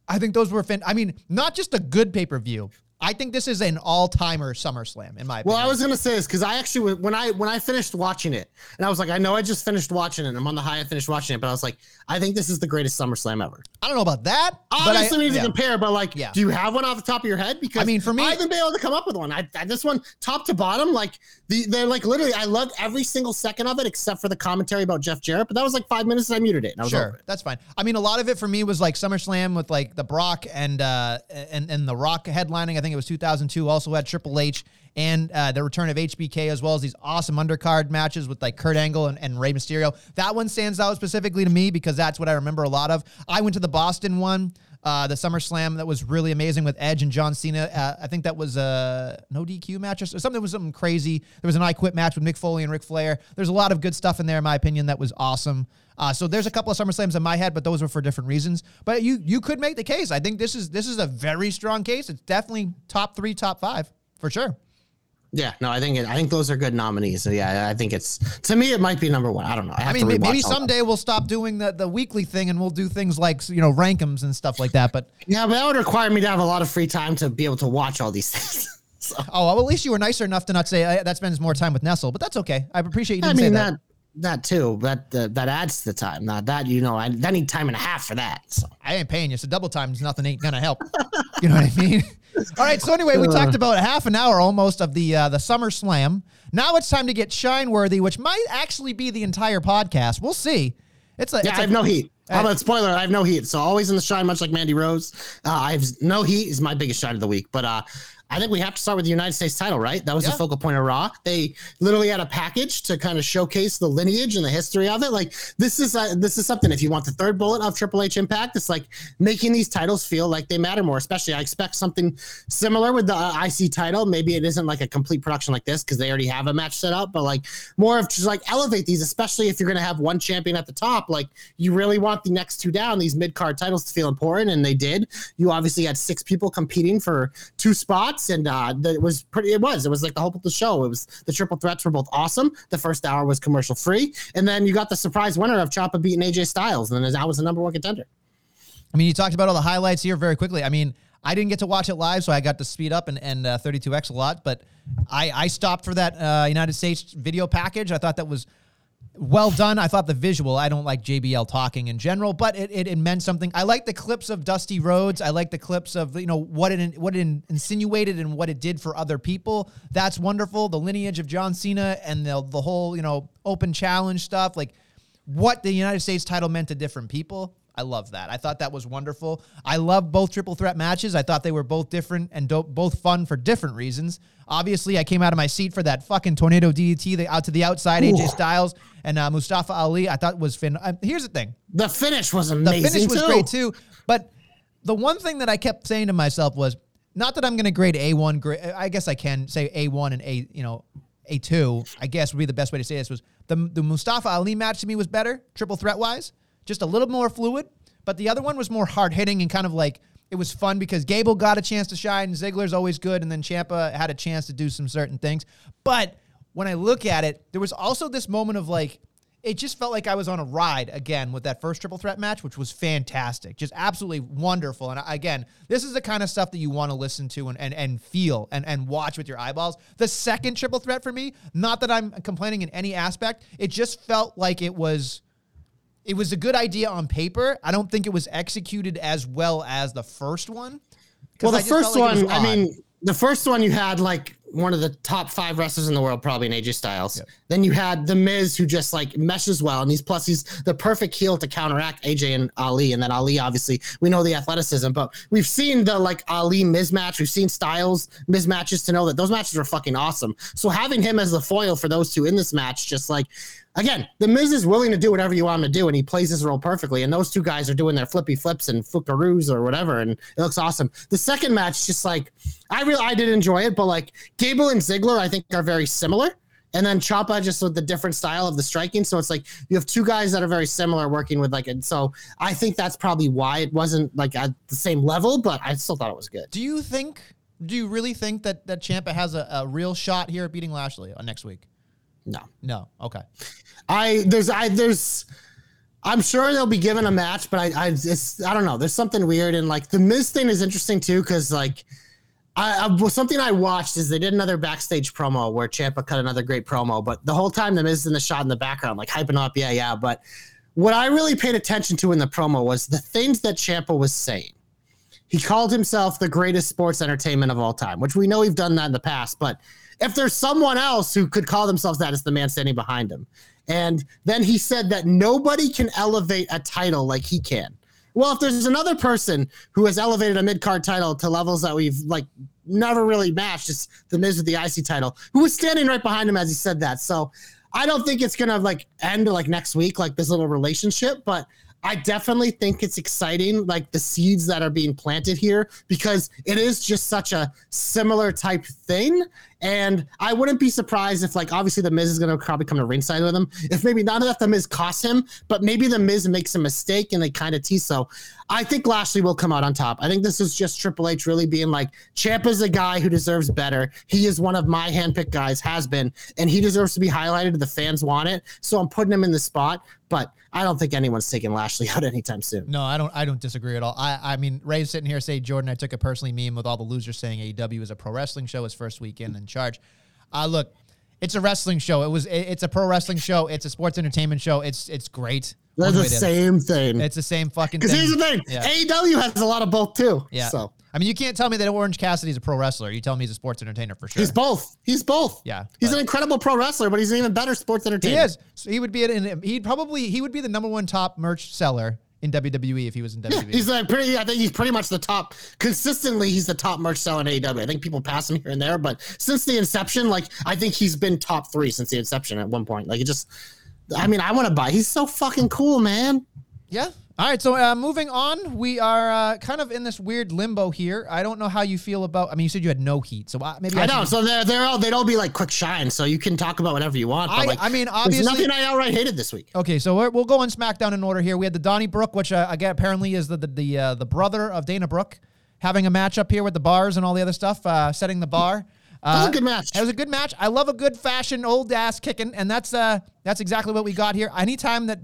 I think those were. Fin- I mean, not just a good pay per view. I think this is an all timer SummerSlam in my opinion. Well, I was gonna say this because I actually when I when I finished watching it, and I was like, I know I just finished watching it. I'm on the high. I finished watching it, but I was like, I think this is the greatest SummerSlam ever. I don't know about that. Obviously, I, we need yeah. to compare, but like, Yeah. do you have one off the top of your head? Because I mean, for me- I haven't been able to come up with one. I, I this one top to bottom, like the they're like literally, I loved every single second of it except for the commentary about Jeff Jarrett. But that was like five minutes, and I muted it. And I was Sure, it. that's fine. I mean, a lot of it for me was like SummerSlam with like the Brock and uh and and the Rock headlining. I think it was 2002. Also had Triple H and uh, the return of HBK as well as these awesome undercard matches with like Kurt Angle and, and Rey Mysterio. That one stands out specifically to me because that's what I remember a lot of. I went to the Boston one. Uh, the SummerSlam that was really amazing with Edge and John Cena. Uh, I think that was a no DQ match or something. Was something crazy. There was an I Quit match with Mick Foley and Ric Flair. There's a lot of good stuff in there, in my opinion. That was awesome. Uh, so there's a couple of SummerSlams in my head, but those were for different reasons. But you you could make the case. I think this is this is a very strong case. It's definitely top three, top five for sure. Yeah, no, I think it, I think those are good nominees. So yeah, I think it's to me it might be number one. I don't know. I, have I mean, maybe all of them. someday we'll stop doing the, the weekly thing and we'll do things like you know rankums and stuff like that. But Yeah, but that would require me to have a lot of free time to be able to watch all these <laughs> things. so, oh, well, at least you were nicer enough to not say that spends more time with Nestle. But that's okay. I appreciate you I didn't mean say that. that. That too. That uh, that adds to the time. Not that you know, I, I need time and a half for that. So I ain't paying you, so double times nothing ain't gonna help. you know what I mean? <laughs> All right. So anyway, we talked about half an hour almost of the uh, the Summer Slam. Now it's time to get shine worthy, which might actually be the entire podcast. We'll see. It's a yeah, it's I have a, no heat. How about spoiler? I have no heat. So always in the shine, much like Mandy Rose. Uh, I have no heat is my biggest shine of the week. But uh, I think we have to start with the United States title, right? That was Yeah. the focal point of Raw. They literally had a package to kind of showcase the lineage and the history of it. Like this is uh, this is something. If you want the third bullet of Triple H Impact, it's like making these titles feel like they matter more. Especially, I expect something similar with the uh, IC title. Maybe it isn't like a complete production like this because they already have a match set up, but like more of just like elevate these, especially if you're going to have one champion at the top. Like you really want the next two down, these mid card titles to feel important, and they did. You obviously had six people competing for two spots, and uh, it was pretty. It was. It was like the hope of the show. It was the triple threats were both awesome. The first hour was commercial free, and then you got the surprise winner of Ciampa beating AJ Styles, and then that was the number one contender. I mean, you talked about all the highlights here very quickly. I mean, I didn't get to watch it live, so I got to speed up and, and uh, 32x a lot. But I, I stopped for that uh, United States video package. I thought that was well done. I thought the visual. I don't like JBL talking in general, but it, it, it meant something. I like the clips of Dusty Rhodes. I like the clips of you know what it what it insinuated and what it did for other people. That's wonderful. The lineage of John Cena and the the whole you know open challenge stuff, like what the United States title meant to different people. I love that. I thought that was wonderful. I love both triple threat matches. I thought they were both different and do- both fun for different reasons. Obviously, I came out of my seat for that fucking tornado DDT the, out to the outside, AJ Styles and uh, Mustafa Ali. I thought was fin. Uh, here's the thing: The finish was amazing. the finish was too. great too. But the one thing that I kept saying to myself was not that I'm going to grade A1. Gra- I guess I can say A1 and A, you know, A2. I guess would be the best way to say this was the the Mustafa Ali match to me was better, triple threat wise, just a little more fluid. But the other one was more hard hitting and kind of like it was fun because Gable got a chance to shine. Ziggler's always good, and then Ciampa had a chance to do some certain things. But when I look at it, there was also this moment of like it just felt like I was on a ride again with that first triple threat match, which was fantastic, just absolutely wonderful. And again, this is the kind of stuff that you want to listen to and, and, and feel and, and watch with your eyeballs. The second triple threat for me, not that I'm complaining in any aspect, it just felt like it was it was a good idea on paper. I don't think it was executed as well as the first one. Well, the first like one, I mean, the first one you had like one of the top five wrestlers in the world, probably in AJ Styles. Then you had the Miz, who just like meshes well, and he's plus he's the perfect heel to counteract AJ and Ali. And then Ali, obviously, we know the athleticism, but we've seen the like Ali Miz match, we've seen Styles Miz matches to know that those matches are fucking awesome. So having him as the foil for those two in this match, just like again, the Miz is willing to do whatever you want him to do, and he plays his role perfectly. And those two guys are doing their flippy flips and fliparoos or whatever, and it looks awesome. The second match, just like I really, I did enjoy it, but like Gable and Ziggler, I think are very similar. And then Ciampa just with the different style of the striking, so it's like you have two guys that are very similar working with like, and so I think that's probably why it wasn't like at the same level, but I still thought it was good. Do you think? Do you really think that that Ciampa has a, a real shot here at beating Lashley next week? No, No. Okay. I there's I there's I'm sure they'll be given a match, but I I it's I don't know. There's something weird and like the Miz thing is interesting too because like I, I well, something I watched is they did another backstage promo where Ciampa cut another great promo, but the whole time the Miz is in the shot in the background like hyping up, yeah, yeah. But what I really paid attention to in the promo was the things that Ciampa was saying. He called himself the greatest sports entertainment of all time, which we know we've done that in the past. But if there's someone else who could call themselves that, it's the man standing behind him. And then he said that nobody can elevate a title like he can. Well, if there's another person who has elevated a mid card title to levels that we've like never really matched, it's the Miz with the IC title, who was standing right behind him as he said that. So I don't think it's gonna like end like next week, like this little relationship, but I definitely think it's exciting, like the seeds that are being planted here, because it is just such a similar type thing. And I wouldn't be surprised if, like, obviously the Miz is going to probably come to ringside with him. If maybe not that the Miz costs him, but maybe the Miz makes a mistake and they kind of tease. So I think Lashley will come out on top. I think this is just Triple H really being like, Champ is a guy who deserves better. He is one of my handpicked guys, has been, and he deserves to be highlighted. The fans want it. So I'm putting him in the spot. But I don't think anyone's taking Lashley <laughs> out anytime soon. No, I don't. I don't disagree at all. I, I mean, Ray's sitting here saying Jordan. I took a personally meme with all the losers saying AEW is a pro wrestling show. His first weekend in charge. Uh, look, It's a wrestling show. It was. it- It's a pro wrestling show. It's a sports entertainment show. It's it's great. They're the same thing. It's the same fucking Because here's the thing, Yeah. AEW has a lot of both too. Yeah. So I mean, you can't tell me that Orange Cassidy's a pro wrestler. You tell me he's a sports entertainer for sure. he's both. He's both. Yeah, He's but- an incredible pro wrestler, but he's an even better sports entertainer. He is. So he would be an. He'd probably he would be the number one top merch seller in WWE if he was in E. Yeah, WWE. he's like pretty. I think he's pretty much the top. Consistently, he's the top merch seller in AEW. I think people pass him here and there, but since the inception, like I think he's been top three since the inception. At one point, like it just. I mean, I want to buy. He's so fucking cool, man. Yeah. All right. So uh, moving on, we are uh, kind of in this weird limbo here. I don't know how you feel about. I mean, you said you had no heat, so uh, maybe I, I know. should- So they're they're all they'd all be like quick shine. So you can talk about whatever you want. But I- like, I mean, there's obviously- nothing I outright hated this week. Okay, so we're, we'll go on SmackDown in order here. We had the Donnie Brook, which uh, again apparently is the the the, uh, the brother of Dana Brooke, having a match up here with the bars and all the other stuff, uh, setting the bar. Uh, was a good match. It was a good match. I love a good fashion old ass kicking, and that's uh that's exactly what we got here. Anytime that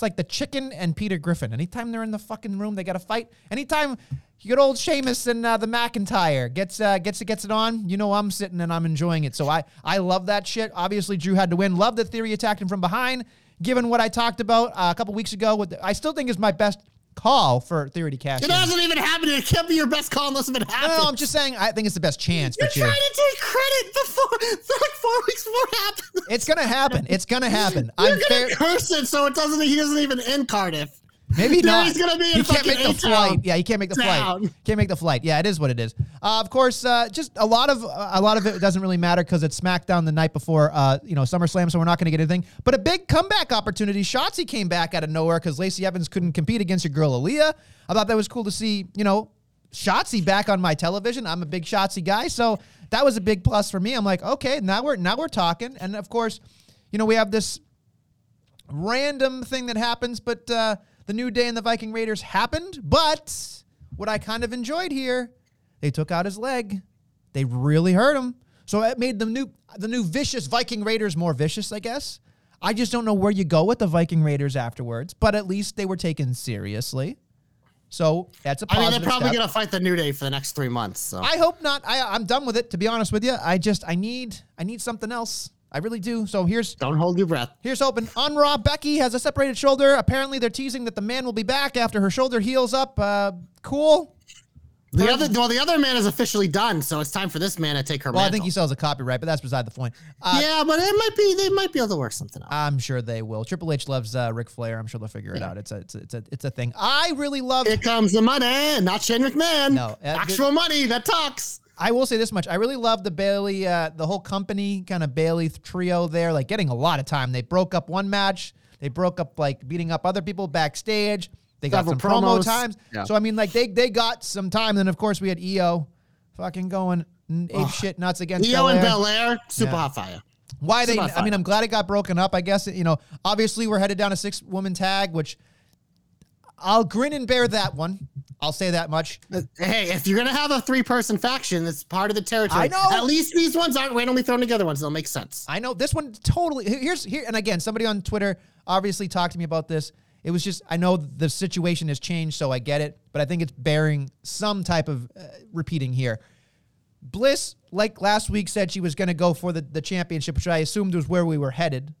it's like the chicken and Peter Griffin. Anytime they're in the fucking room, they got to fight. Anytime you get old Sheamus and uh, the McIntyre gets uh, gets gets it on, you know I'm sitting and I'm enjoying it. So I I love that shit. Obviously, Drew had to win. Love that Theory attacked him from behind. Given what I talked about uh, a couple weeks ago, with I still think is my best call for Theory to cash It in. hasn't even happened. It can't be your best call unless it happens. no, I'm just saying I think it's the best chance You're for you. trying to take credit before like four weeks before it happened. It's gonna happen. It's gonna happen. You're I'm gonna fair. curse it so it doesn't. He doesn't even end Cardiff. Maybe not. he's gonna be he can't make the A-Town. flight. Yeah, he can't make the Town. flight. Can't make the flight. Yeah, it is what it is. Uh, of course, uh, just a lot of uh, a lot of it doesn't really matter because it's SmackDown the night before, uh, you know, SummerSlam, so we're not going to get anything. But a big comeback opportunity. Shotzi came back out of nowhere because Lacey Evans couldn't compete against your girl Aliyah. I thought that was cool to see. You know, Shotzi back on my television. I'm a big Shotzi guy, so that was a big plus for me. I'm like, okay, now we're now we're talking. And of course, you know, we have this random thing that happens, but uh, the New Day and the Viking Raiders happened. But what I kind of enjoyed here, they took out his leg. They really hurt him. So it made the new the new vicious Viking Raiders more vicious, I guess. I just don't know where you go with the Viking Raiders afterwards, but at least they were taken seriously. So that's a I positive I mean, they're probably step. gonna fight the New Day for the next three months. So I hope not. I, I'm done with it. To be honest with you, I just I need I need something else. I really do. So here's don't hold your breath. Here's hoping. On Raw, Becky has a separated shoulder. Apparently, they're teasing that the man will be back after her shoulder heals up. Uh, cool. The other, well, the other man is officially done, so it's time for this man to take her Well, I think he sells a copyright, but that's beside the point. Uh, yeah, but it might be. They might be able to work something out. I'm sure they will. Triple H loves uh, Ric Flair. I'm sure they'll figure it out. It's a, it's a, it's a, it's a thing. I really love. Here comes the money, not Shane McMahon. No, uh, actual money that talks. I will say this much. I really love the Bayley, uh, the whole company kind of Bayley trio there, like getting a lot of time. They broke up one match. They broke up like beating up other people backstage. They got some promo times. Yeah. So I mean, like they they got some time. Then of course we had Io, fucking going ape shit nuts against Io and Belair. Super Yeah. hot fire. Why they? I mean. I'm glad it got broken up. I guess you know. Obviously, we're headed down a six woman tag, which I'll grin and bear that one. I'll say that much. Uh, Hey, if you're gonna have a three person faction, that's part of the territory. I know. At least these ones aren't randomly thrown together ones. They'll make sense. I know this one totally. Here's here, and again, somebody on Twitter obviously talked to me about this. It was just I know the situation has changed, so I get it, but I think it's bearing some type of uh, repeating here. Bliss, like last week, said she was going to go for the, the championship, which I assumed was where we were headed,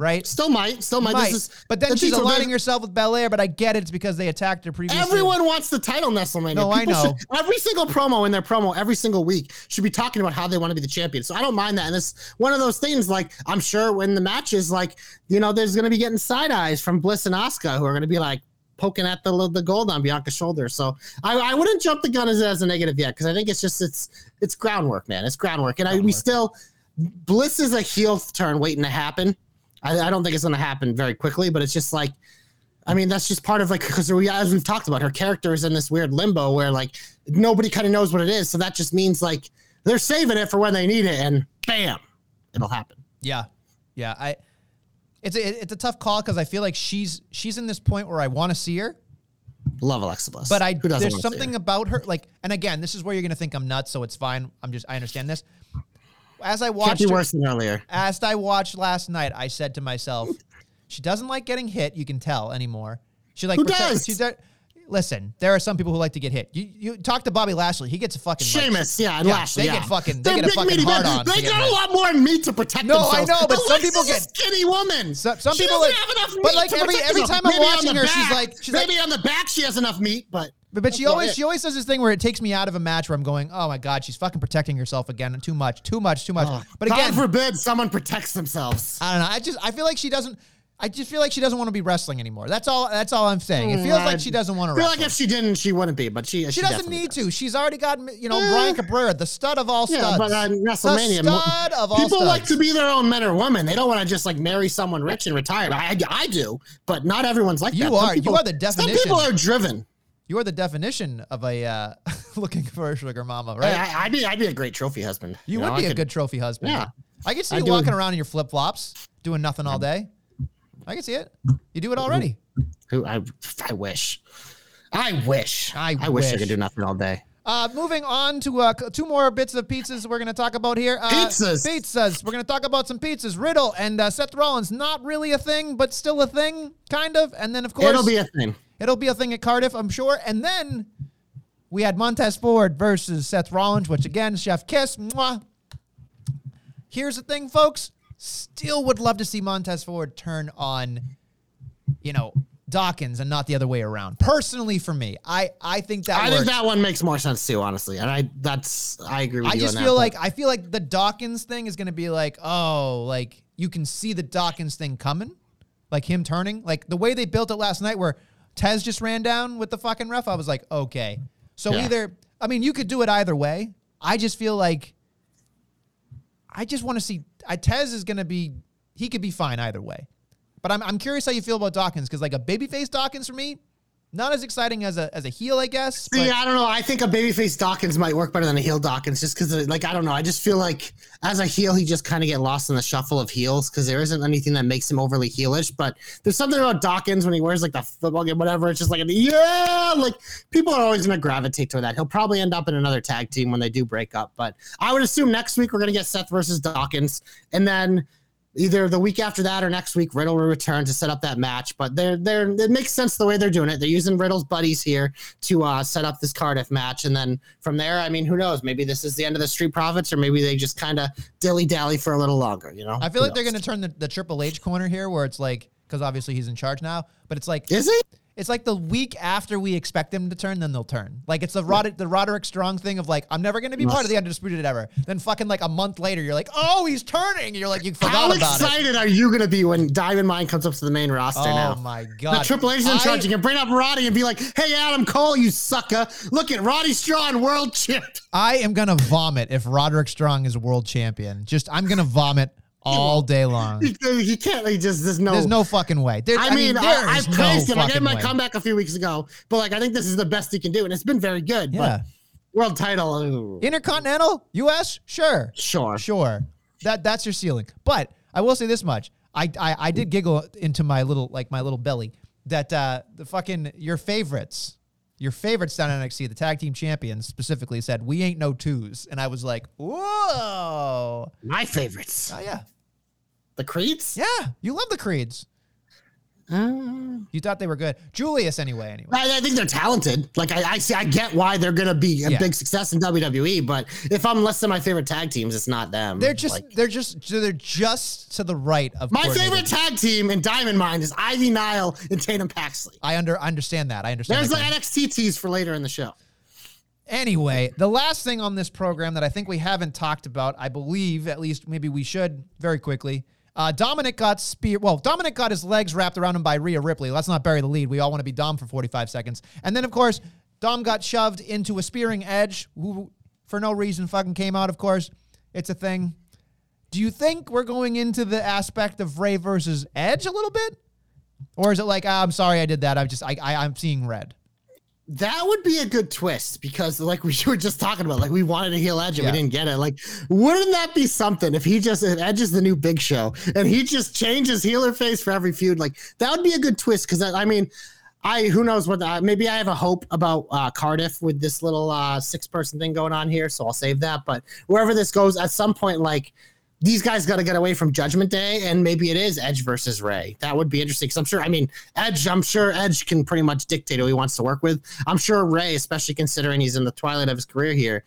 right? Still might. Still might. Might. This is, but then the she's aligning herself with Belair, but I get it. It's because they attacked her previously. Everyone wants the title Nestlemania. No, I know. should- every single promo in their promo, every single week, should be talking about how they want to be the champion. So I don't mind that. And it's one of those things. Like I'm sure when the matches, like you know, there's going to be getting side eyes from Bliss and Asuka, who are going to be like poking at the the gold on Bianca's shoulder. So I, I wouldn't jump the gun as, as a negative yet because I think it's just it's it's groundwork, man. It's groundwork, and I, we still Bliss is a heel turn waiting to happen. I, I don't think it's going to happen very quickly, but it's just like I mean, that's just part of like because we, as we've talked about, her character is in this weird limbo where like nobody kind of knows what it is. So that just means like they're saving it for when they need it, and bam, it'll happen. Yeah, yeah. I it's a it's a tough call because I feel like she's she's in this point where I want to see her, Love Alexa Bliss, but I there's something her? about her like, and again, this is where you're gonna think I'm nuts, so it's fine. I'm just I understand this. As I can't watched be her, worse than earlier. as I watched last night, I said to myself, she doesn't like getting hit. You can tell anymore. She like Who protect- does? She does. listen, there are some people who like to get hit. You you talk to Bobby Lashley, he gets a fucking like, Sheamus, yeah, and Yeah, Lashley. they yeah. get fucking- they They're get a big fucking meaty men. hard-on They got a lot more meat to protect No, I know, but some Alexa's people a get- skinny woman. So- some She people like- have enough meat but like every- every time I'm watching her, she's like- she's like- maybe on the back she has enough meat, but But, but she always it. she always does this thing where it takes me out of a match where I'm going, oh my god, she's fucking protecting herself again, too much, too much, too much. but God forbid someone protects themselves. I don't know. I just I feel like she doesn't. I just feel like she doesn't want to be wrestling anymore. That's all. That's all I'm saying. It feels like she doesn't want to I feel wrestle. like if she didn't, she wouldn't be. But she she doesn't need does. to. She's already got you know Eh. Brian Cabrera, the stud of all studs. Yeah, but uh, Nestlemania, the stud of all people studs. like to be their own men or women. They don't want to just like marry someone rich and retire. I, I do, but not everyone's like You that. Are- you are the definition. Some people are driven. You are the definition of a uh, <laughs> looking for a sugar mama, right? I, I, I'd be, I'd be a great trophy husband. you know, would be I a could- good trophy husband. Yeah. I could see I you walking around in your flip flops, doing nothing all day. I can see it. You do it already. Who I, I wish. I wish. I wish I wish. could do nothing all day. Uh, moving on to uh, two more bits of pizzas we're going to talk about here. Uh, Pizzas. Pizzas. We're going to talk about some pizzas. Riddle and uh, Seth Rollins, not really a thing, but still a thing, kind of. And then, of course, It'll be a thing. It'll be a thing at Cardiff, I'm sure. And then we had Montez Ford versus Seth Rollins, which again, Chef Kiss. Mwah. Here's the thing, folks. Still would love to see Montez Ford turn on, you know, Dawkins and not the other way around. Personally, for me, I I think that I works. think that one makes more sense too, honestly. And I that's I agree with you. I just feel like I feel like the Dawkins thing is going to be like, oh, like you can see the Dawkins thing coming, like him turning, like the way they built it last night, where Tez just ran down with the fucking ref. I was like, okay, so Yeah. either I mean you could do it either way. I just feel like I just want to see. I Tez is going to be he could be fine either way, but I'm I'm curious how you feel about Dawkins because like a babyface Dawkins for me, not as exciting as a as a heel, I guess. See, but- I don't know. I think a babyface Dawkins might work better than a heel Dawkins, just because, like, I don't know. I just feel like as a heel, he just kind of get lost in the shuffle of heels because there isn't anything that makes him overly heelish. But there's something about Dawkins when he wears like the football game, whatever. It's just like, yeah, like people are always going to gravitate toward that. He'll probably end up in another tag team when they do break up. But I would assume next week we're going to get Seth versus Dawkins, and then either the week after that or next week, Riddle will return to set up that match. But they're they're it makes sense the way they're doing it. They're using Riddle's buddies here to uh, set up this Cardiff match, and then from there, I mean, who knows? Maybe this is the end of the Street Profits, or maybe they just kind of dilly dally for a little longer. You know? I feel Who like they're going to turn the, the Triple H corner here, where it's like, because obviously he's in charge now, but it's like Is he? It's like the week after we expect them to turn, then they'll turn. Like it's the Rod- the Roderick Strong thing of like, I'm never going to be part of the Undisputed ever. Then fucking like a month later, you're like, oh, he's turning. And you're like, you forgot How about it. How excited are you going to be when Diamond Mine comes up to the main roster Oh now? Oh my god. The! Triple H is in charge. You can bring up Roddy and be like, "Hey, Adam Cole, you sucker! Look at Roddy Strong, world champ." I am gonna vomit if Roderick Strong is world champion. Just I'm gonna vomit all day long. He, can't. He just there's no. There's no fucking way. There, I mean, there I, I've praised no him. I gave him my way. comeback a few weeks ago, but like I think this is the best he can do, and it's been very good. Yeah. But world title, ooh, Intercontinental, U.S. Sure, sure. sure. That that's your ceiling. But I will say this much: I I, I did giggle into my little like my little belly that uh, the fucking your favorites, your favorites down in NXT, the tag team champions specifically said we ain't no twos, and I was like, whoa, My favorites, oh yeah, the Creeds. yeah, you love the Creeds. You thought they were good, Julius anyway. Anyway, I, I think they're talented. Like I, I see, I get why they're gonna be a Yeah. big success in WWE. But if I'm listing my favorite tag teams, it's not them. they're just Like, they're just they're just to the right of my favorite tag team in Diamond Mine is Ivy Nile and Tatum Paxley. I under I understand that. I understand. There's the NXT tease for later in the show. Anyway, the last thing on this program that I think we haven't talked about, I believe, at least maybe we should very quickly. Uh, Dominic got spear. Well, Dominic got his legs wrapped around him by Rhea Ripley. Let's not bury the lead. We all want to be Dom for 45 seconds. And then, of course, Dom got shoved into a spearing edge, who for no reason fucking came out, of course. It's a thing. Do you think we're going into the aspect of Rey versus Edge a little bit? Or is it like, ah, I'm sorry I did that. I'm just, I, I, I'm seeing red. That would be a good twist because, like <laughs> we were just talking about, like we wanted to heel Edge and Yeah. we didn't get it. Like, wouldn't that be something if he just if Edge is the new Big Show and he just changes healer face for every feud? Like that would be a good twist because I mean, I who knows what uh, maybe I have a hope about uh, Cardiff with this little uh, six person thing going on here, so I'll save that. But wherever this goes, at some point, like these guys got to get away from Judgment Day, and maybe it is Edge versus Rey. That would be interesting because I'm sure. I mean, Edge. I'm sure Edge can pretty much dictate who he wants to work with. I'm sure Rey, especially considering he's in the twilight of his career here,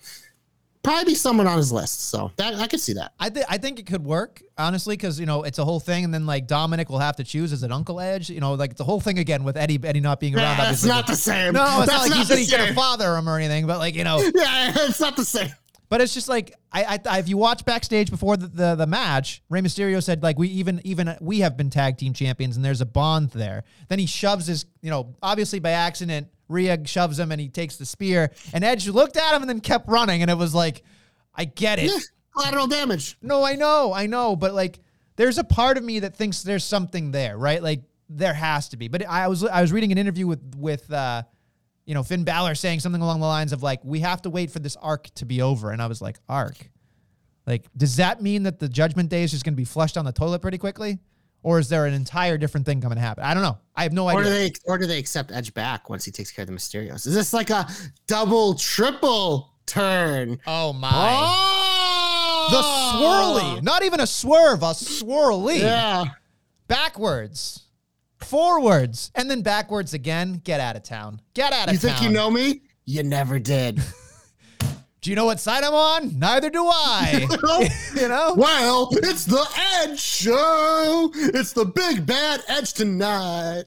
probably be someone on his list. So that I could see that. I think I think it could work honestly because you know it's a whole thing, and then like Dominic will have to choose as an Uncle Edge. You know, like the whole thing again with Eddie Eddie not being around. Yeah, it's obviously, not the same. No, it's That's not like he said he's gonna father him or anything, but like you know, <laughs> Yeah, it's not the same. But it's just like I, I, if you watch backstage before the, the the match, Rey Mysterio said like we even even we have been tag team champions and there's a bond there. Then he shoves his you know obviously by accident Rhea shoves him and he takes the spear and Edge looked at him and then kept running and it was like I get it. Yeah, collateral damage. No, I know, I know, but like there's a part of me that thinks there's something there, right? Like there has to be. But I was I was reading an interview with with uh you know Finn Balor saying something along the lines of like we have to wait for this arc to be over and I was like arc. Like does that mean that the judgment day is just going to be flushed down the toilet pretty quickly? Or is there an entire different thing coming to happen? I don't know. I have no Or do idea. they or do they accept Edge back once he takes care of the Mysterios? Is this like a double, triple turn? oh my. Oh, The swirly, not even a swerve, a swirly. Yeah. backwards, forwards, and then backwards again. Get out of town. Get out of You town. You think you know me? You never did. <laughs> Do you know what side I'm on? Neither do I. <laughs> <laughs> you know? well, it's the Edge show. It's the big bad Edge tonight.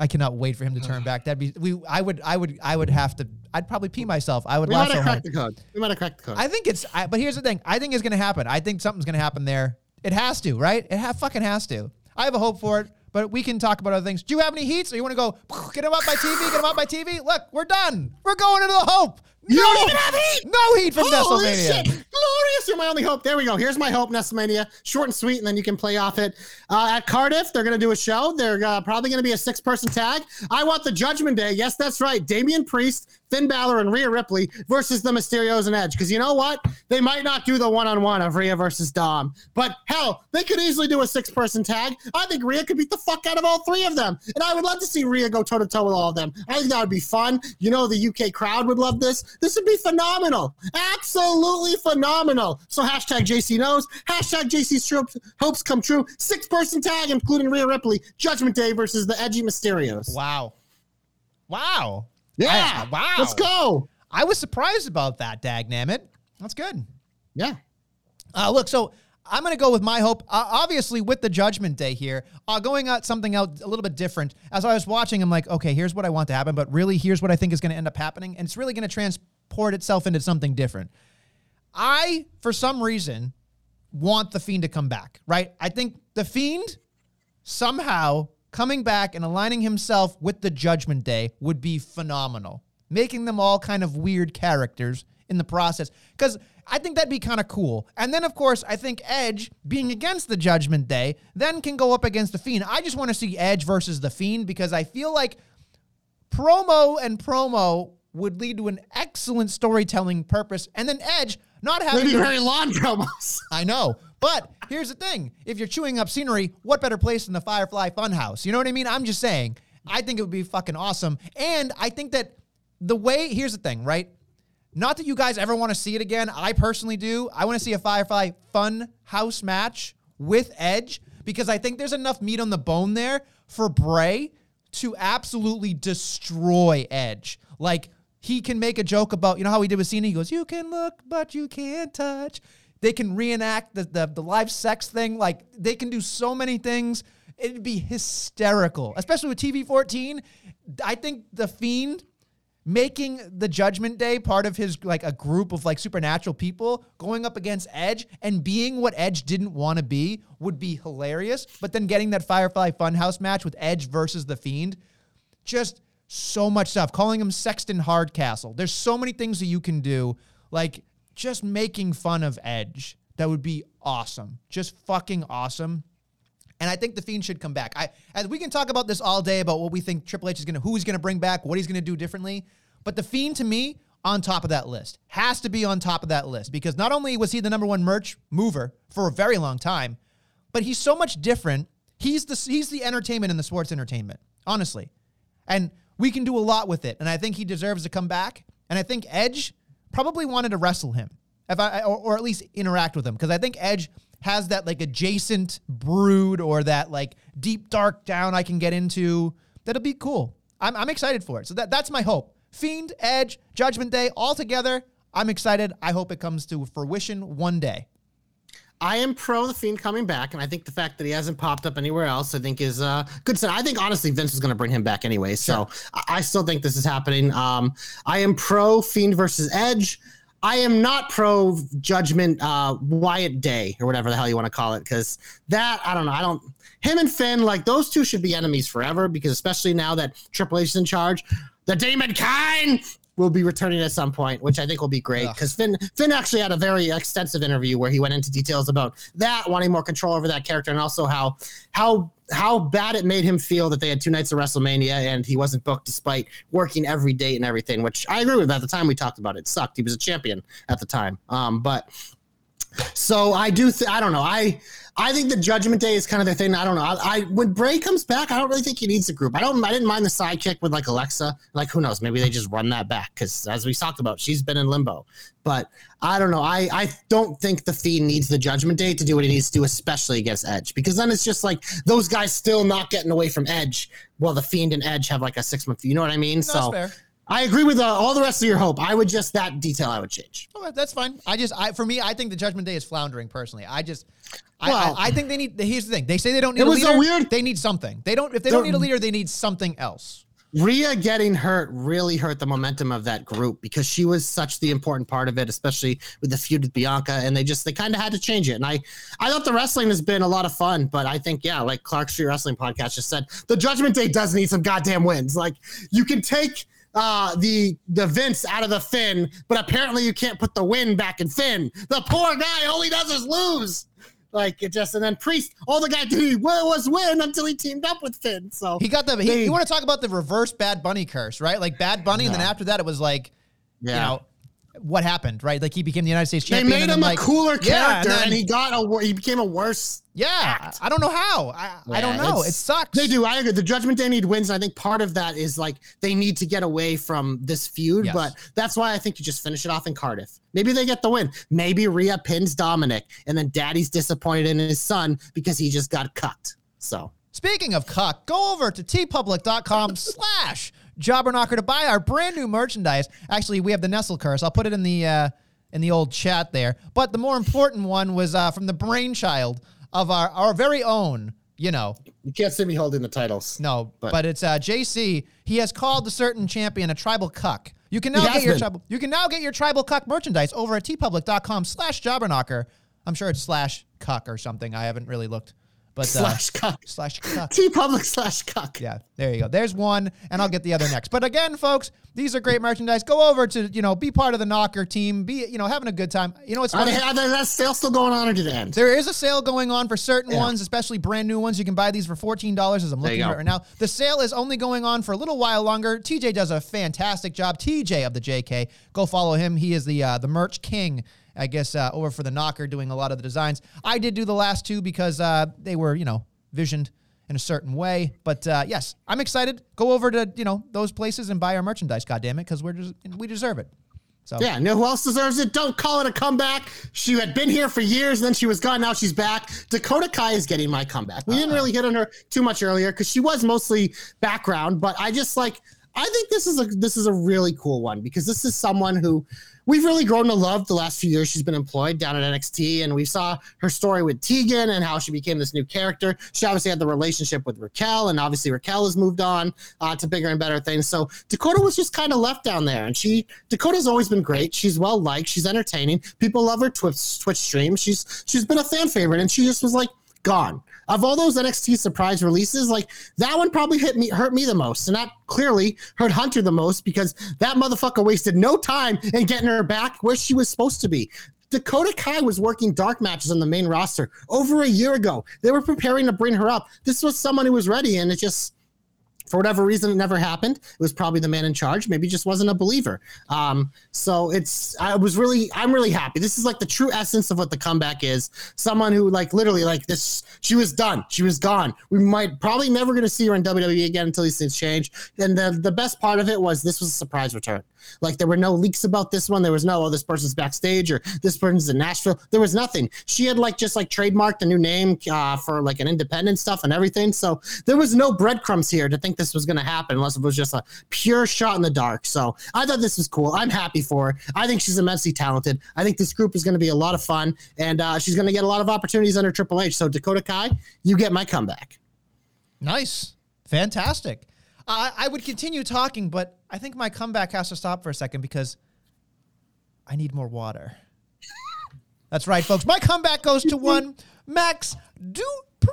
I cannot wait for him to turn <sighs> back. That'd be we. I would. I would. I would have to. I'd probably pee myself. I would We might so have cracked the code. We might have cracked the code. I think it's. I, but here's the thing. I think it's gonna happen. I think something's gonna happen there. It has to, right? It ha- fucking has to. I have a hope for it. But we can talk about other things. Do you have any heats, or you want to go get him up by TV? Get him up by TV. Look, we're done. We're going into the hope. You no, don't even have heat! No heat from Holy Nestlemania. shit! Glorious! You're my only hope. There we go. Here's my hope, Nestlemania. Short and sweet, and then you can play off it. Uh, at Cardiff, they're going to do a show. They're uh, probably going to be a six person tag. I want the Judgment Day. Yes, that's right. Damian Priest, Finn Balor, and Rhea Ripley versus the Mysterios and Edge. Because you know what? They might not do the one on one of Rhea versus Dom. But hell, they could easily do a six person tag. I think Rhea could beat the fuck out of all three of them. And I would love to see Rhea go toe to toe with all of them. I think that would be fun. You know, the UK crowd would love this. This would be phenomenal. Absolutely phenomenal. So hashtag JC knows. Hashtag JC's hopes, hopes come true. Six person tag, including Rhea Ripley. Judgment Day versus the Edgy Mysterios. Wow. Wow. Yeah. I- wow. Let's go. I was surprised about that, Dag Nammit. That's good. Yeah. Uh, look, so I'm going to go with my hope. Uh, obviously, with the Judgment Day here, uh, going at something out a little bit different. As I was watching, I'm like, okay, here's what I want to happen, but really, here's what I think is going to end up happening, and it's really going to transport itself into something different. I, for some reason, want the Fiend to come back. Right? I think the Fiend somehow coming back and aligning himself with the Judgment Day would be phenomenal. Making them all kind of weird characters in the process. Because I think that'd be kind of cool. And then, of course, I think Edge, being against the Judgment Day, then can go up against the Fiend. I just want to see Edge versus the Fiend because I feel like promo and promo would lead to an excellent storytelling purpose. And then Edge not having Maybe very long promos. <laughs> I know. But here's the thing if you're chewing up scenery, what better place than the Firefly Funhouse? You know what I mean? I'm just saying. I think it would be fucking awesome. And I think that the way, here's the thing, right? Not that you guys ever want to see it again. I personally do. I want to see a Firefly Fun House match with Edge because I think there's enough meat on the bone there for Bray to absolutely destroy Edge. Like, he can make a joke about, you know how he did with Cena? He goes, You can look, but you can't touch. They can reenact the, the, the live sex thing. Like, they can do so many things. It'd be hysterical, especially with TV 14. I think The Fiend making the judgment day part of his like a group of like supernatural people going up against edge and being what edge didn't want to be would be hilarious but then getting that firefly funhouse match with edge versus the fiend just so much stuff calling him sexton hardcastle there's so many things that you can do like just making fun of edge that would be awesome just fucking awesome and I think the Fiend should come back. I as we can talk about this all day about what we think Triple H is gonna, who he's gonna bring back, what he's gonna do differently. But the Fiend to me on top of that list has to be on top of that list because not only was he the number one merch mover for a very long time, but he's so much different. He's the he's the entertainment in the sports entertainment, honestly, and we can do a lot with it. And I think he deserves to come back. And I think Edge probably wanted to wrestle him, if I or, or at least interact with him because I think Edge has that like adjacent brood or that like deep dark down I can get into. That'll be cool. I'm, I'm excited for it. So that, that's my hope. Fiend, Edge, Judgment Day, all together. I'm excited. I hope it comes to fruition one day. I am pro the Fiend coming back, and I think the fact that he hasn't popped up anywhere else, I think is uh, good. So I think honestly, Vince is going to bring him back anyway. So I, I still think this is happening. Um, I am pro Fiend versus Edge. I am not pro Judgment uh, Wyatt Day or whatever the hell you want to call it, because that I don't know. I don't. Him and Finn, like those two, should be enemies forever. Because especially now that Triple H is in charge, the Demon King will be returning at some point, which I think will be great because Finn Finn actually had a very extensive interview where he went into details about that, wanting more control over that character, and also how how how bad it made him feel that they had two nights of WrestleMania and he wasn't booked despite working every date and everything. Which I agree with. At the time we talked about it, it sucked. He was a champion at the time, um, but so I do. Th- I don't know. I I think the Judgment Day is kind of the thing. I don't know. I, I, when Bray comes back, I don't really think he needs a group. I don't. I didn't mind the sidekick with like Alexa. Like who knows? Maybe they just run that back because as we talked about, she's been in limbo. But I don't know. I I don't think the Fiend needs the Judgment Day to do what he needs to do, especially against Edge, because then it's just like those guys still not getting away from Edge. Well, the Fiend and Edge have like a six month. You know what I mean? No, so. I agree with uh, all the rest of your hope. I would just that detail I would change. Okay, that's fine. I just, I for me, I think the Judgment Day is floundering. Personally, I just, Well- I, I, I think they need. Here's the thing: they say they don't need It a was a leader. weird- They need something. They don't. If they don't need a leader, they need something else. Rhea getting hurt really hurt the momentum of that group because she was such the important part of it, especially with the feud with Bianca. And they just they kind of had to change it. And I I thought the wrestling has been a lot of fun, but I think yeah, like Clark Street Wrestling Podcast just said, the Judgment Day does need some goddamn wins. Like you can take uh the the Vince out of the Finn, but apparently you can't put the win back in Finn. The poor guy all he does is lose. Like it just and then Priest, all the guy did <laughs> was win until he teamed up with Finn. So He got the. He, They- you want to talk about the reverse Bad Bunny curse, right? Like Bad Bunny, and then after that, it was like, Yeah. you know, what happened, right? Like he became the United States champion. They made and him like, a cooler Yeah, character, and, then- and, he got a he became a worse. yeah. act. I don't know how. I, I don't know. It sucks. They do. I agree. The Judgment Day need wins. And I think part of that is like they need to get away from this feud, Yes. but that's why I think you just finish it off in Cardiff. Maybe they get the win. Maybe Rhea pins Dominic, and then Daddy's disappointed in his son because he just got cut. So Speaking of cuck, go over to teepublic.com slash jobberknocker to buy our brand new merchandise. Actually, we have the Nestle curse. I'll put it in the uh, in the old chat there. But the more important one was uh, from the brainchild of our, our very own, you know, you can't see me holding the titles. no, but, But- it's uh, JC. He has called the certain champion a tribal cuck. You can now get your been. tribal. You can now get your tribal cuck merchandise over at teepublic.com slash jobberknocker. I'm sure it's slash cuck or something. I haven't really looked, but uh, Slash cuck. slash cuck. TeePublic slash cuck. Yeah, there you go. There's one, and I'll get the other next. But again, folks, these are great merchandise. Go over to you know, be part of the Knocker team. Be you know, having a good time. You know, it's Are funny. they, are that sale still going on or did it end? There is a sale going on for certain Yeah. ones, especially brand new ones. You can buy these for fourteen dollars. As I'm looking at it right now, the sale is only going on for a little while longer. TJ does a fantastic job. TJ of the JK, go follow him. He is the uh, the merch king. I guess uh, over for the Knocker, doing a lot of the designs. I did do the last two because uh, they were you know visioned in a certain way. But uh, yes, I'm excited. Go over to you know those places and buy our merchandise. God damn it, because we're just, we deserve it. So Yeah, know who else deserves it? Don't call it a comeback. She had been here for years, then she was gone. Now she's back. Dakota Kai is getting my comeback. We didn't really hit on her too much earlier because she was mostly background, but I just like I think this is a this is a really cool one because this is someone who we've really grown to love the last few years she's been employed down at NXT and we saw her story with Tegan and how she became this new character. She obviously had the relationship with Raquel and obviously Raquel has moved on uh, to bigger and better things. So Dakota was just kind of left down there and she Dakota's always been great. She's well liked, she's entertaining. People love her Twitch Twitch stream. She's she's been a fan favorite and she just was like gone. Of all those NXT surprise releases, like that one probably hit me hurt me the most, and that clearly hurt Hunter the most because that motherfucker wasted no time in getting her back where she was supposed to be. Dakota Kai was working dark matches on the main roster over a year ago. They were preparing to bring her up. This was someone who was ready, and it just for whatever reason, it never happened. It was probably the man in charge. Maybe just wasn't a believer. Um, so it's I was really I'm really happy. This is like the true essence of what the comeback is. Someone who like literally like this. She was done. She was gone. We might probably never going to see her in WWE again until these things change. And the the best part of it was this was a surprise return. Like there were no leaks about this one. There was no, oh, this person's backstage or this person's in Nashville. There was nothing. She had like just like trademarked a new name uh, for like an independent stuff and everything. So there was no breadcrumbs here to think this was going to happen unless it was just a pure shot in the dark. So I thought this was cool. I'm happy for her. I think she's immensely talented. I think this group is going to be a lot of fun and uh, she's going to get a lot of opportunities under Triple H. So Dakota Kai, you get my comeback. Nice. Fantastic. Uh, I would continue talking, but I think my comeback has to stop for a second because I need more water. That's right, folks. My comeback goes to one Max Dupree.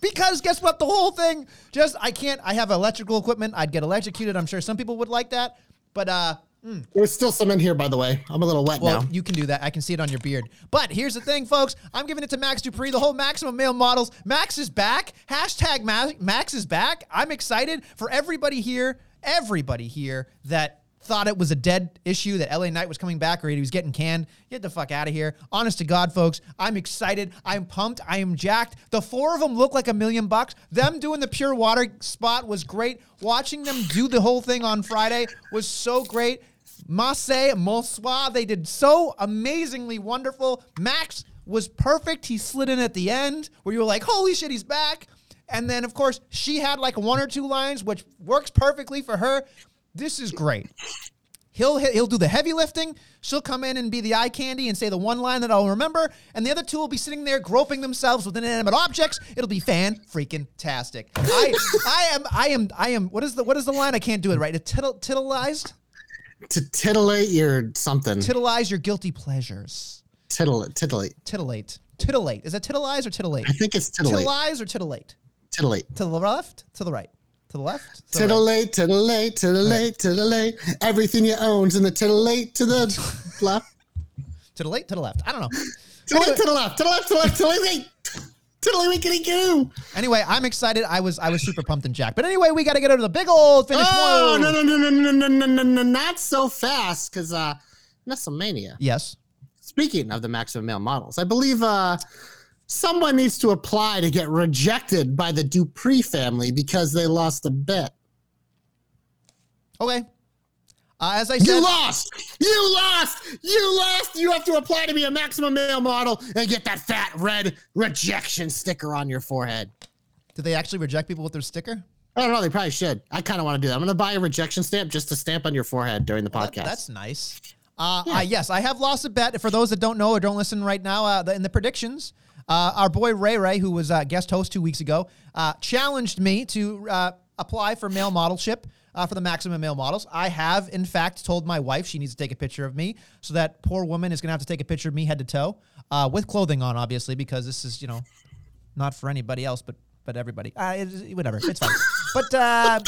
Because guess what? The whole thing just, I can't, I have electrical equipment. I'd get electrocuted. I'm sure some people would like that. But uh, Mm. There's still some in here, by the way. I'm a little wet well, now. you can do that. I can see it on your beard. But here's the thing, folks. I'm giving it to Max Dupree, the whole Maximum Male Models. Max is back. Hashtag Ma- Max is back. I'm excited for everybody here, everybody here that thought it was a dead issue that LA Knight was coming back or he was getting canned. Get the fuck out of here. Honest to God, folks, I'm excited. I'm pumped. I am jacked. The four of them look like a million bucks. Them doing the pure water spot was great. Watching them do the whole thing on Friday was so great. Masse, Monsoir, they did so amazingly wonderful. Max was perfect. He slid in at the end where you were like, holy shit, he's back. And then, of course, she had like one or two lines, which works perfectly for her. This is great. He'll he'll do the heavy lifting. She'll come in and be the eye candy and say the one line that I'll remember, and the other two will be sitting there groping themselves with inanimate objects. It'll be fan freaking tastic. I I am I am I am. What is the what is the line? I can't do it right. Tittle, titillized. To titillate your something. Titillize your guilty pleasures. Titillate. Titillate. Titillate. Titillate. Is that tittillize or titillate? I think it's titillate. Tittillize or titillate? Titillate. To the left? To the right? To the left? To the right? Titillate, titillate, titillate, titillate. Everything you own's in the titillate to the <laughs> left. Titillate to the left. I don't know. Titillate to the left. To the left. To the left. Titillate. Titillate, wickety goo. Anyway, I'm excited. I was I was super pumped and jacked. But anyway, we got to get over to the big old finish. Oh no no no no no no no no no! Not so fast, because uh, Nestlemania. Yes. Speaking of the maximum male models, I believe uh, someone needs to apply to get rejected by the Dupree family because they lost a bet. Okay. Uh, as I said, You lost! You lost! You lost! You have to apply to be a maximum male model and get that fat red rejection sticker on your forehead. Do they actually reject people with their sticker? I don't know. They probably should. I kind of want to do that. I'm going to buy a rejection stamp just to stamp on your forehead during the That- podcast. that's nice. Uh, I- yes, I have lost a bet. For those that don't know or don't listen right now, uh, the, in the predictions, uh, our boy Ray Ray, who was uh, guest host two weeks ago, uh, challenged me to uh, apply for male modelship uh, for the maximum male models. I have, in fact, told my wife she needs to take a picture of me. So that poor woman is going to have to take a picture of me head to toe uh, with clothing on, obviously, because this is, you know, not for anybody else, but but everybody. Uh, it- whatever, it's fine. <laughs> But uh,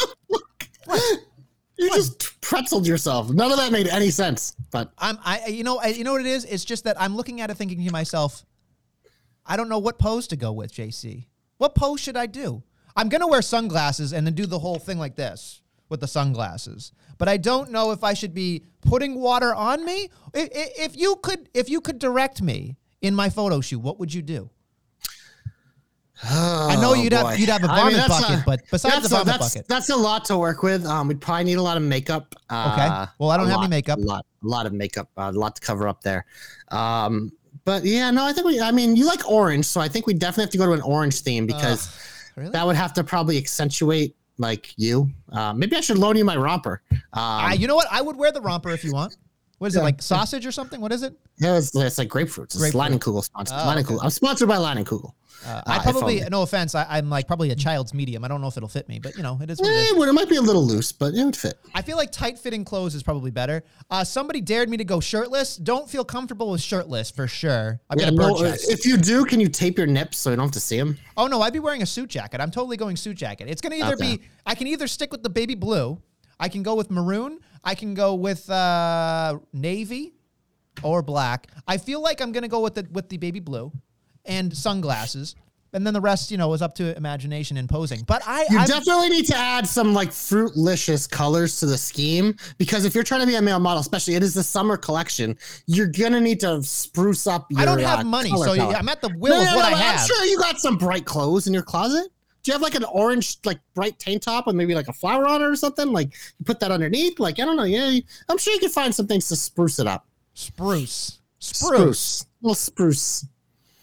you just pretzeled yourself. None of that made any sense. But I'm I you know I, you know what it is? It's just that I'm looking at it thinking to myself, I don't know what pose to go with, JC. What pose should I do? I'm gonna wear sunglasses and then do the whole thing like this with the sunglasses. But I don't know if I should be putting water on me. If, if you could if you could direct me in my photo shoot, what would you do? I know you'd Oh, boy. have you'd have a I mean, vomit bucket, a- but besides the a, that's, bucket, that's a lot to work with. Um, we'd probably need a lot of makeup. Uh, Okay. Well, I don't have any makeup. A lot, a lot of makeup. uh, A lot to cover up there. Um, but yeah, no, I think we. I mean, you like orange, so I think we definitely have to go to an orange theme because really? that would have to probably accentuate like you. Uh, maybe I should loan you my romper. Um, Ah, you know what? I would wear the romper if you want. What is it like sausage or something? What is it? yeah, it's, it's like grapefruits. It's Grapefruit. Leinenkugel sponsored. Oh, Leinenkugel. okay. I'm sponsored by Leinenkugel. Uh, Uh, I probably, only. no offense, I, I'm like probably a child's medium. I don't know if it'll fit me, but you know, it is what it Eh, is. it, it might be a little loose, but it would fit. I feel like tight fitting clothes is probably better. Uh, somebody dared me to go shirtless. Don't feel comfortable with shirtless for sure. I've got Yeah, a bird no, uh, chest. if you do, can you tape your nips so you don't have to see them? oh no, I'd be wearing a suit jacket. I'm totally going suit jacket. It's gonna either Okay. be I can either stick with the baby blue, I can go with maroon, I can go with uh, navy or black. I feel like I'm gonna go with the with the baby blue and sunglasses. and then the rest, you know, is up to imagination and posing. But I, You I'm- definitely need to add some like fruitlicious colors to the scheme because if you're trying to be a male model, especially it is the summer collection, you're gonna need to spruce up. Your, I don't have uh, money, so palette. I'm at the will No, of no, what no, I have. I'm sure you got some bright clothes in your closet. Do you have like an orange, like bright tank top with maybe like a flower on it or something? Like you put that underneath. Like I don't know. Yeah, I'm sure you can find some things to spruce it up. Spruce. Spruce. little spruce.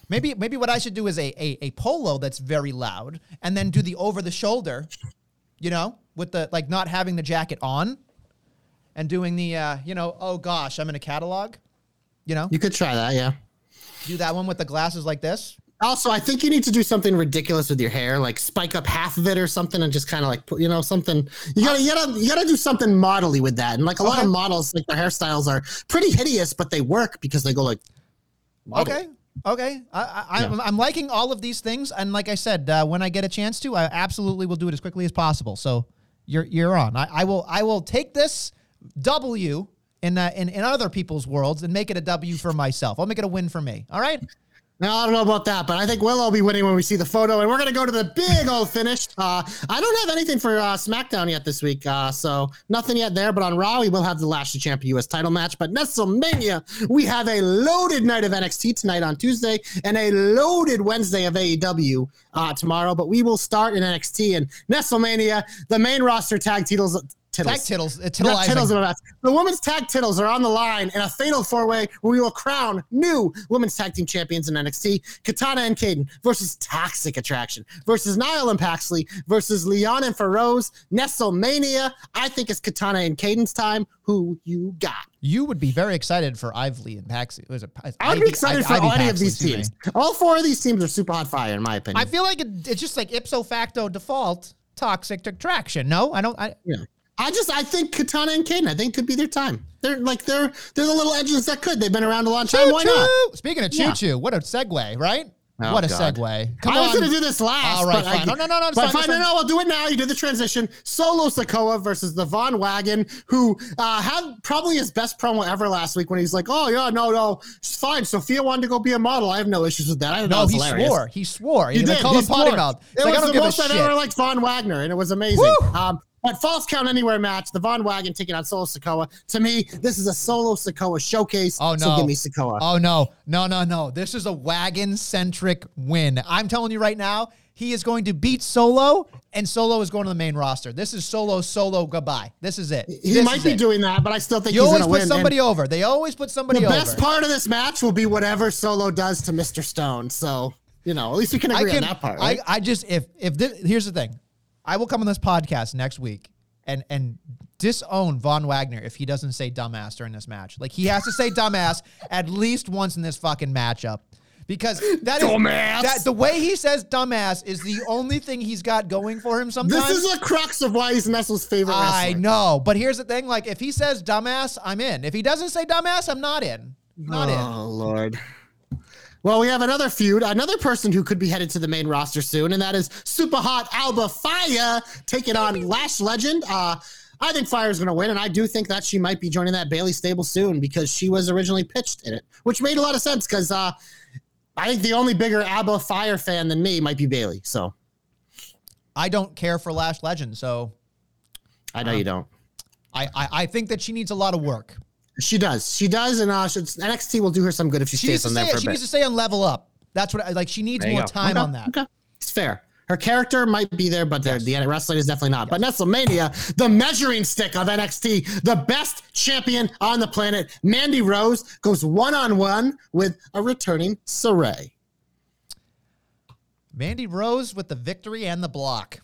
Maybe maybe what I should do is a, a a polo that's very loud, and then do the over the shoulder, you know, with the like not having the jacket on, and doing the uh, you know, oh gosh, I'm in a catalog, you know, You could try that. Yeah. do that one with the glasses like this. Also, I think you need to do something ridiculous with your hair, like spike up half of it or something, and just kind of like put, you know, something. You gotta, you gotta, you gotta do something modelly with that. And like a lot of models, like their hairstyles are pretty hideous, but they work because they go like. model. Okay. Okay. I, I, I'm, I'm liking all of these things, and like I said, uh, when I get a chance to, I absolutely will do it as quickly as possible. So you're you're on. I, I will I will take this W in, uh, in in other people's worlds and make it a W for myself. I'll make it a win for me. All right. Now, I don't know about that, but I think we'll will be winning when we see the photo, and we're gonna go to the big old finish. Uh, I don't have anything for uh, SmackDown yet this week, uh, so nothing yet there. But on Raw, we will have the Lashley Champion U.S. title match. But Nestlemania, we have a loaded night of NXT tonight on Tuesday, and a loaded Wednesday of AEW uh, tomorrow. But we will start in NXT and Nestlemania, the main roster tag titles. Tag Tittles. tittles. Uh, Not tittles match. The women's tag tittles are on the line in a fatal four way where we will crown new women's tag team champions in NXT. Katana and Kayden versus Toxic Attraction versus Nile and Paxley versus Leon and Feroz. Nestlemania. I think it's Katana and Kayden's time. Who you got? You would be very excited for Ively and Paxi. Was it? I'd be excited Ivy for any of these teams. All four of these teams are super hot fire, in my opinion. I feel like it, it's just like ipso facto default toxic attraction. No, I don't. I, yeah. I just I think Katana and Kayden, I think could be their time. They're like they're they're the little edges that could. They've been around a long time. Why not? Speaking of choo Yeah. what a segue, right? Oh, what a God. segue. Come I was going to do this last. All right, but I- fine. No, no, no, no, But fine, fine, no, no, we'll do it now. You did the transition. Solo Sikoa versus the Von Wagon, who uh, had probably his best promo ever last week when he's like, "Oh yeah, no, no, it's fine. Sophia wanted to go be a model. I have no issues with that. I don't no, know he swore. He swore. He they did. called He him potty mouth. It like, was the most I've ever liked Von Wagner, and it was amazing. Um, but Falls Count Anywhere match, the Von Wagon taking on Solo Sikoa. To me, this is a Solo Sikoa showcase. Oh So no! give me Sikoa. Oh no! No, no, no! This is a wagon-centric win. I'm telling you right now, he is going to beat Solo, and Solo is going to the main roster. This is Solo, Solo, goodbye. This is it. he This might be it. doing that, but I still think You he's always going to put win. Somebody over. They always put somebody the over. The best part of this match will be whatever Solo does to Mr. Stone. So, you know, at least we can I agree can. on that part. Right? I, I just if if this, here's the thing, I will come on this podcast next week and and disown Von Wagner if he doesn't say dumbass during this match. Like he has to say dumbass at least once in this fucking matchup. Because that is Dumbass. that the way he says dumbass is the only thing he's got going for him sometimes. this is the crux of why he's Nestle's favorite I know, but here's the thing: like, if he says dumbass, I'm in. If he doesn't say dumbass, I'm not in. Not in. Oh, Lord. Well, we have another feud, another person who could be headed to the main roster soon, and that is Super Hot Alba Fyre taking on Lash Legend. Uh, I think Fire is going to win, and I do think that she might be joining that Bayley stable soon because she was originally pitched in it, which made a lot of sense because uh, I think the only bigger Alba Fyre fan than me might be Bayley. So I don't care for Lash Legend, so I know you don't. I, I I think that she needs a lot of work. She does. She does, and uh, should, NXT will do her some good if she, She stays on there stay. for a She bit. needs to stay on level up. That's what I like. She needs more go. time Okay, on that. Okay, it's fair. Her character might be there, but the the wrestling is definitely not. But WrestleMania, the measuring stick of NXT, the best champion on the planet, Mandy Rose goes one on one with a returning Sarray. Mandy Rose with the victory and the block.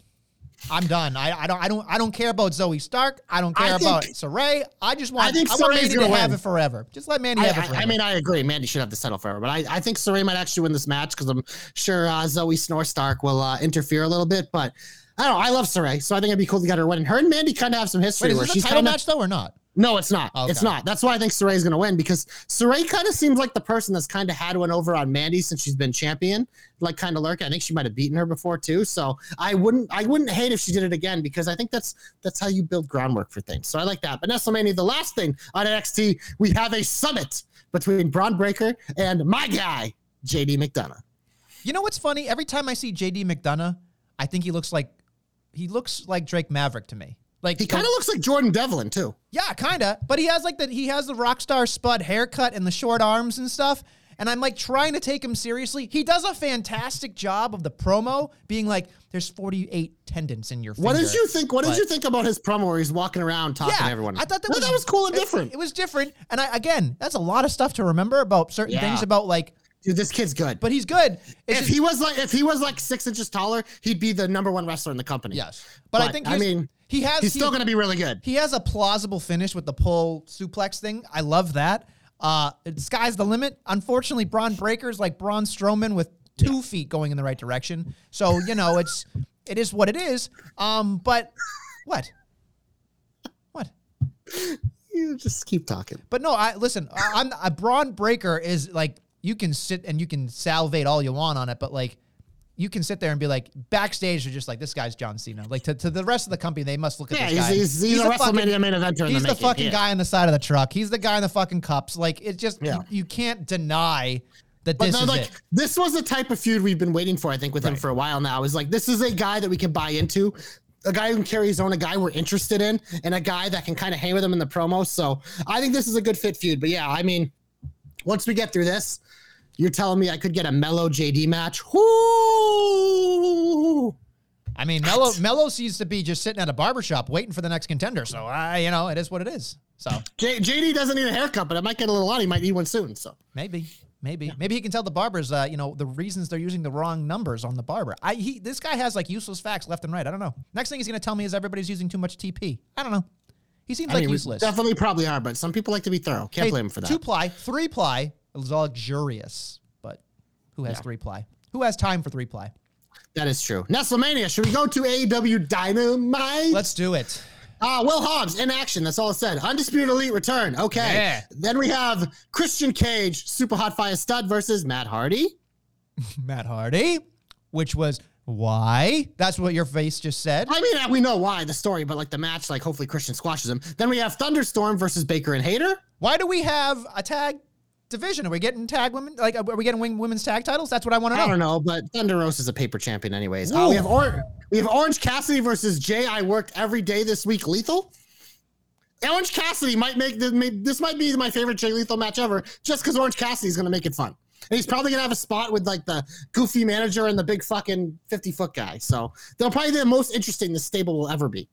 I'm done. I, I don't I don't I don't care about Zoey Stark. I don't I care about think- Sarray. I just want I, I think want Mandy to gonna have it forever. Just let Mandy I, have it I- forever. I mean, I agree. Mandy should have the title forever, but I, I think Sarray might actually win this match because I'm sure uh, Zoey Snore Stark will uh, interfere a little bit. But I don't know. I love Sarray, so I think it'd be cool to get her win. Her and Mandy kind of have some history Wait, is where this a she's title kind of match though or not? No, it's not. Okay. It's not. That's why I think Sarray's going to win because Sarray kind of seems like the person that's kind of had one over on Mandy since she's been champion, like kind of lurking. I think she might have beaten her before too. So I wouldn't, I wouldn't hate if she did it again because I think that's that's how you build groundwork for things. So I like that. But WrestleMania, the last thing on NXT, we have a summit between Bron Breakker and my guy JD McDonagh. You know what's funny? Every time I see JD McDonagh, I think he looks like he looks like Drake Maverick to me. Like He kind of looks like Jordan Devlin too. Yeah, kind of. But he has like the he has the rock star spud haircut and the short arms and stuff. And I'm like trying to take him seriously. He does a fantastic job of the promo, being like, "There's 48 tendons in your." What did you think? What did you think about his promo where he's walking around talking Yeah, to everyone? I thought that Well, was that was cool and it- different. It, was different, and I again, that's a lot of stuff to remember about certain Yeah. things about like. Dude, this kid's good. But he's good. It's if just- he was like if he was like six inches taller, he'd be the number one wrestler in the company. yes, but, I think I he's- mean, he has he's he- still going to be really good. He has a plausible finish with the pull suplex thing. I love that. Uh, sky's the limit. Unfortunately, Bron Breakker's like Braun Strowman with two feet going in the right direction. So you know, it's it is what it is. Um, but what? What? You just keep talking. But no, I listen. I- I'm a Braun Breaker is like you can sit and you can salivate all you want on it, but like you can sit there and be like backstage. You're just like this guy's John Cena. Like to, to the rest of the company, they must look at Yeah, this he's, guy. he's, he's, a the WrestleMania fucking- main eventer He's the making. fucking yeah. guy on the side of the truck. He's the guy in the fucking cups. Like it just Yeah. you, you can't deny that But this no, is like it. this was the type of feud we've been waiting for, I think, with him for a while now. Is like this is a guy that we can buy into, a guy who can carry his own, a guy we're interested in, and a guy that can kind of hang with him in the promo. So I think this is a good fit feud. But yeah, I mean, once we get through this, you're telling me I could get a mellow JD match? Whoo! I mean, Mello Mello seems to be just sitting at a barbershop waiting for the next contender. So I, you know, it is what it is. So J- JD doesn't need a haircut, but it might get a little on. He might need one soon. So Maybe, maybe, maybe he can tell the barbers, uh, you know, the reasons they're using the wrong numbers on the barber. I he, this guy has like useless facts left and right. I don't know. Next thing he's gonna tell me is everybody's using too much TP. I don't know. He seems I like mean, useless. definitely probably are, but some people like to be thorough. Can't Hey, blame him for that. Two ply, three ply is luxurious, but who has three ply? Who has time for three ply? That is true. Nestlemania, should we go to AEW Dynamite? Let's do it. Uh, Will Hobbs in action. That's all it said. Undisputed Elite return. Okay. Yeah. Then we have Christian Cage, Super Hot Fire Stud versus Matt Hardy. <laughs> Matt Hardy, which was why? That's what your face just said. I mean, we know why the story, but like the match, like hopefully Christian squashes him. Then we have Thunderstorm versus Baker and Hayter. Why do we have a tag division? Are we getting tag women? Like, are we getting wing, women's tag titles? That's what I want to know. I don't know, but Thunder Rosa is a paper champion, anyways. Uh, we have or- we have Orange Cassidy versus Jay. I worked every day this week. Lethal. Orange Cassidy might make this. This might be my favorite Jay Lethal match ever, just because Orange Cassidy is going to make it fun, and he's probably going to have a spot with like the goofy manager and the big fucking fifty foot guy. So they'll probably be the most interesting this stable will ever be.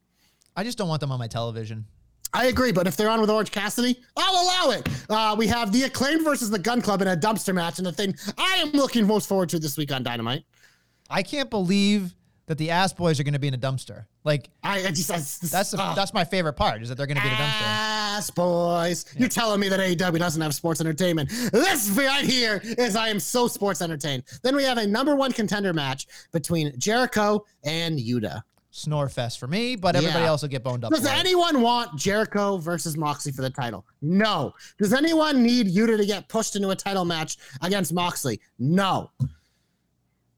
I just don't want them on my television. I agree, but if they're on with Orange Cassidy, I'll allow it. Uh, we have the Acclaimed versus the Gunn Club in a dumpster match, and the thing I am looking most forward to this week on Dynamite. I can't believe that the ass boys are going to be in a dumpster. Like I, I just that's that's the, that's my favorite part is that they're going to be in a dumpster. ass boys. You're telling me that AEW doesn't have sports entertainment. This right here is I am so sports entertained. Then we have a number one contender match between Jericho and Yuta. Snore fest for me, but everybody Yeah. else will get boned up. Does for it. anyone want Jericho versus Moxley for the title? No. Does anyone need Yuta to get pushed into a title match against Moxley? No.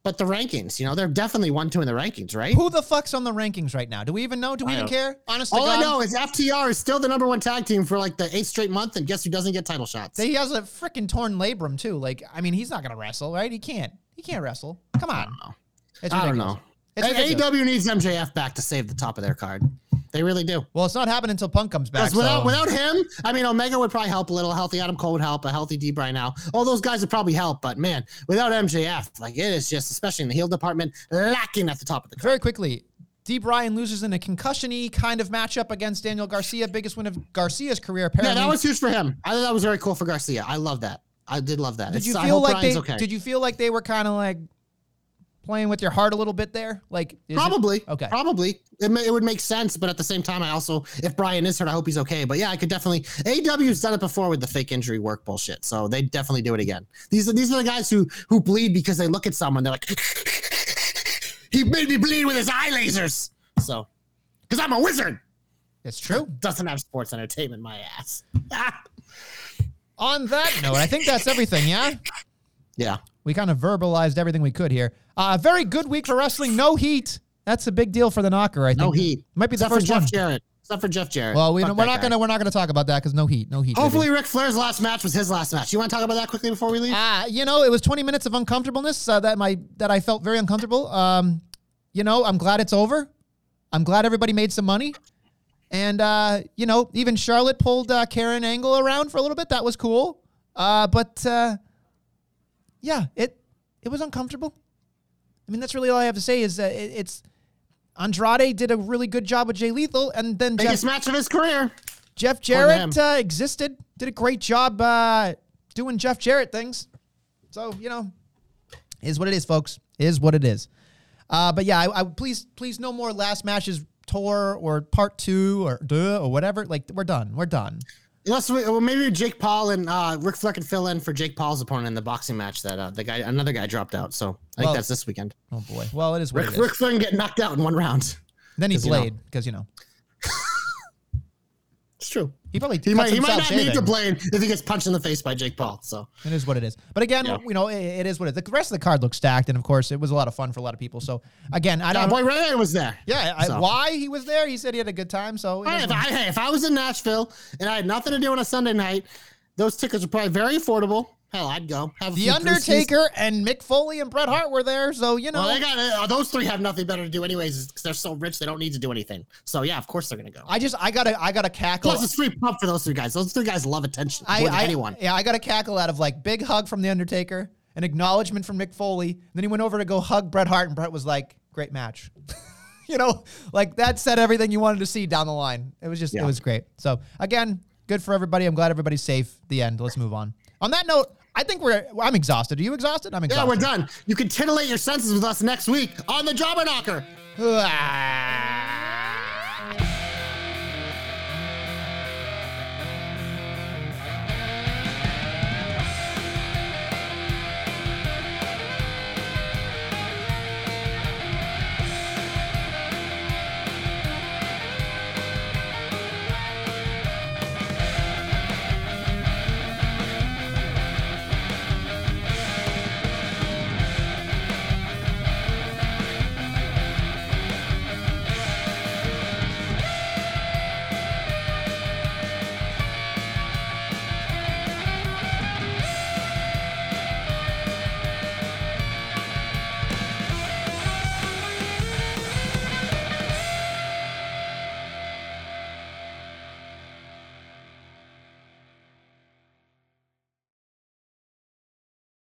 But the rankings, you know, they're definitely one two in the rankings, right? Who the fuck's on the rankings right now? Do we even know? Do we I even don't- care? Honestly, to All I know is FTR is still the number one tag team for like the eighth straight month, and guess who doesn't get title shots? he has a freaking torn labrum too. Like, I mean, he's not going to wrestle, right? He can't. He can't wrestle. Come on. know. It's I don't ridiculous. know. It's And ridiculous. AEW needs MJF back to save the top of their card. They really do. Well, it's not happening until Punk comes back. Without so- without him, I mean, Omega would probably help a little. Healthy Adam Cole would help. A healthy D Bry now. All those guys would probably help. But man, without MJF, like it is just, especially in the heel department, lacking at the top of the card. very quickly, D. Bryan loses in a concussion-y kind of matchup against Daniel Garcia, biggest win of Garcia's career. Yeah, that was huge for him. I thought that was very cool for Garcia. I love that. I did love that. Did It's- you feel like they? okay. Did you feel like they were kind of like playing with your heart a little bit there? Like is it- Probably. okay. Probably. It, may, it would make sense, but at the same time, I also, if Bryan is hurt, I hope he's okay. But yeah, I could definitely. AEW's done it before with the fake injury work bullshit, so they definitely do it again. These are these are the guys who who bleed because they look at someone, they're like, <laughs> he made me bleed with his eye lasers. So, because I'm a wizard, It's true. doesn't have sports entertainment, my ass. <laughs> On that note, I think that's everything. Yeah. yeah. We kind of verbalized everything we could here. Uh, very good week for wrestling. No heat. That's a big deal for the knocker. I think. No heat. Might be the Except for first Jeff one. Jarrett. except for Jeff Jarrett. Well, we, we're not gonna we're not gonna talk about that because no heat, no heat. baby. Hopefully, Ric Flair's last match was his last match. You want to talk about that quickly before we leave? Uh, you know, it was 20 minutes of uncomfortableness uh, that my that I felt very uncomfortable. Um, you know, I'm glad it's over. I'm glad everybody made some money. And uh, you know, even Charlotte pulled uh, Karen Angle around for a little bit. That was cool. Uh, but uh, yeah, it it was uncomfortable. I mean, that's really all I have to say. Is that it, it's Andrade did a really good job with Jay Lethal, and then Jeff Biggest match of his career. Jeff. Jarrett uh, existed, did a great job uh, doing Jeff Jarrett things. So you know, is what it is, folks. Is what it is. Uh, but yeah, I, I please, please, no more last matches tour or part two or duh or whatever. Like we're done. We're done. Unless we, well, maybe Jake Paul and uh, Ric Flair can fill in for Jake Paul's opponent in the boxing match that uh, the guy, another guy dropped out. So I think Well- that's this weekend. Oh boy. Well, it is what Ric, it is. Ric Flair can get knocked out in one round. then he 'cause, you know. blade because you know It's true. he probably He might, he might not need to blame if he gets punched in the face by Jake Paul. So It is what it is. But again, Yeah. you know, it, it is what it is. The rest of the card looks stacked, and of course, it was a lot of fun for a lot of people. So again, I don't. boy Ray Ray was there. yeah, I, why he was there? He said he had a good time. So Hey, if I, hey, if I was in Nashville and I had nothing to do on a Sunday night, those tickets are probably very affordable. Hell, I'd go. Have The. Undertaker and Mick Foley and Bret Hart were there, so you know. Well, they got uh, those three have nothing better to do anyways because they're so rich they don't need to do anything. So yeah, of course they're gonna go. I just I gotta I gotta cackle. Plus, it's free pump for those three guys. Those three guys love attention I, more than I- anyone. Yeah, I got a cackle out of like big hug from the Undertaker, an acknowledgement from Mick Foley. Then he went over to go hug Bret Hart, and Bret was like, "Great match." <laughs> you know, like that said everything you wanted to see down the line. It was just it was great. So again, good for everybody. I'm glad everybody's safe. The end. Let's move on. On that note, I think we're I'm exhausted. Are you exhausted? I'm exhausted. Yeah, we're done. You can titillate your senses with us next week on the Jobber Knocker. Ah.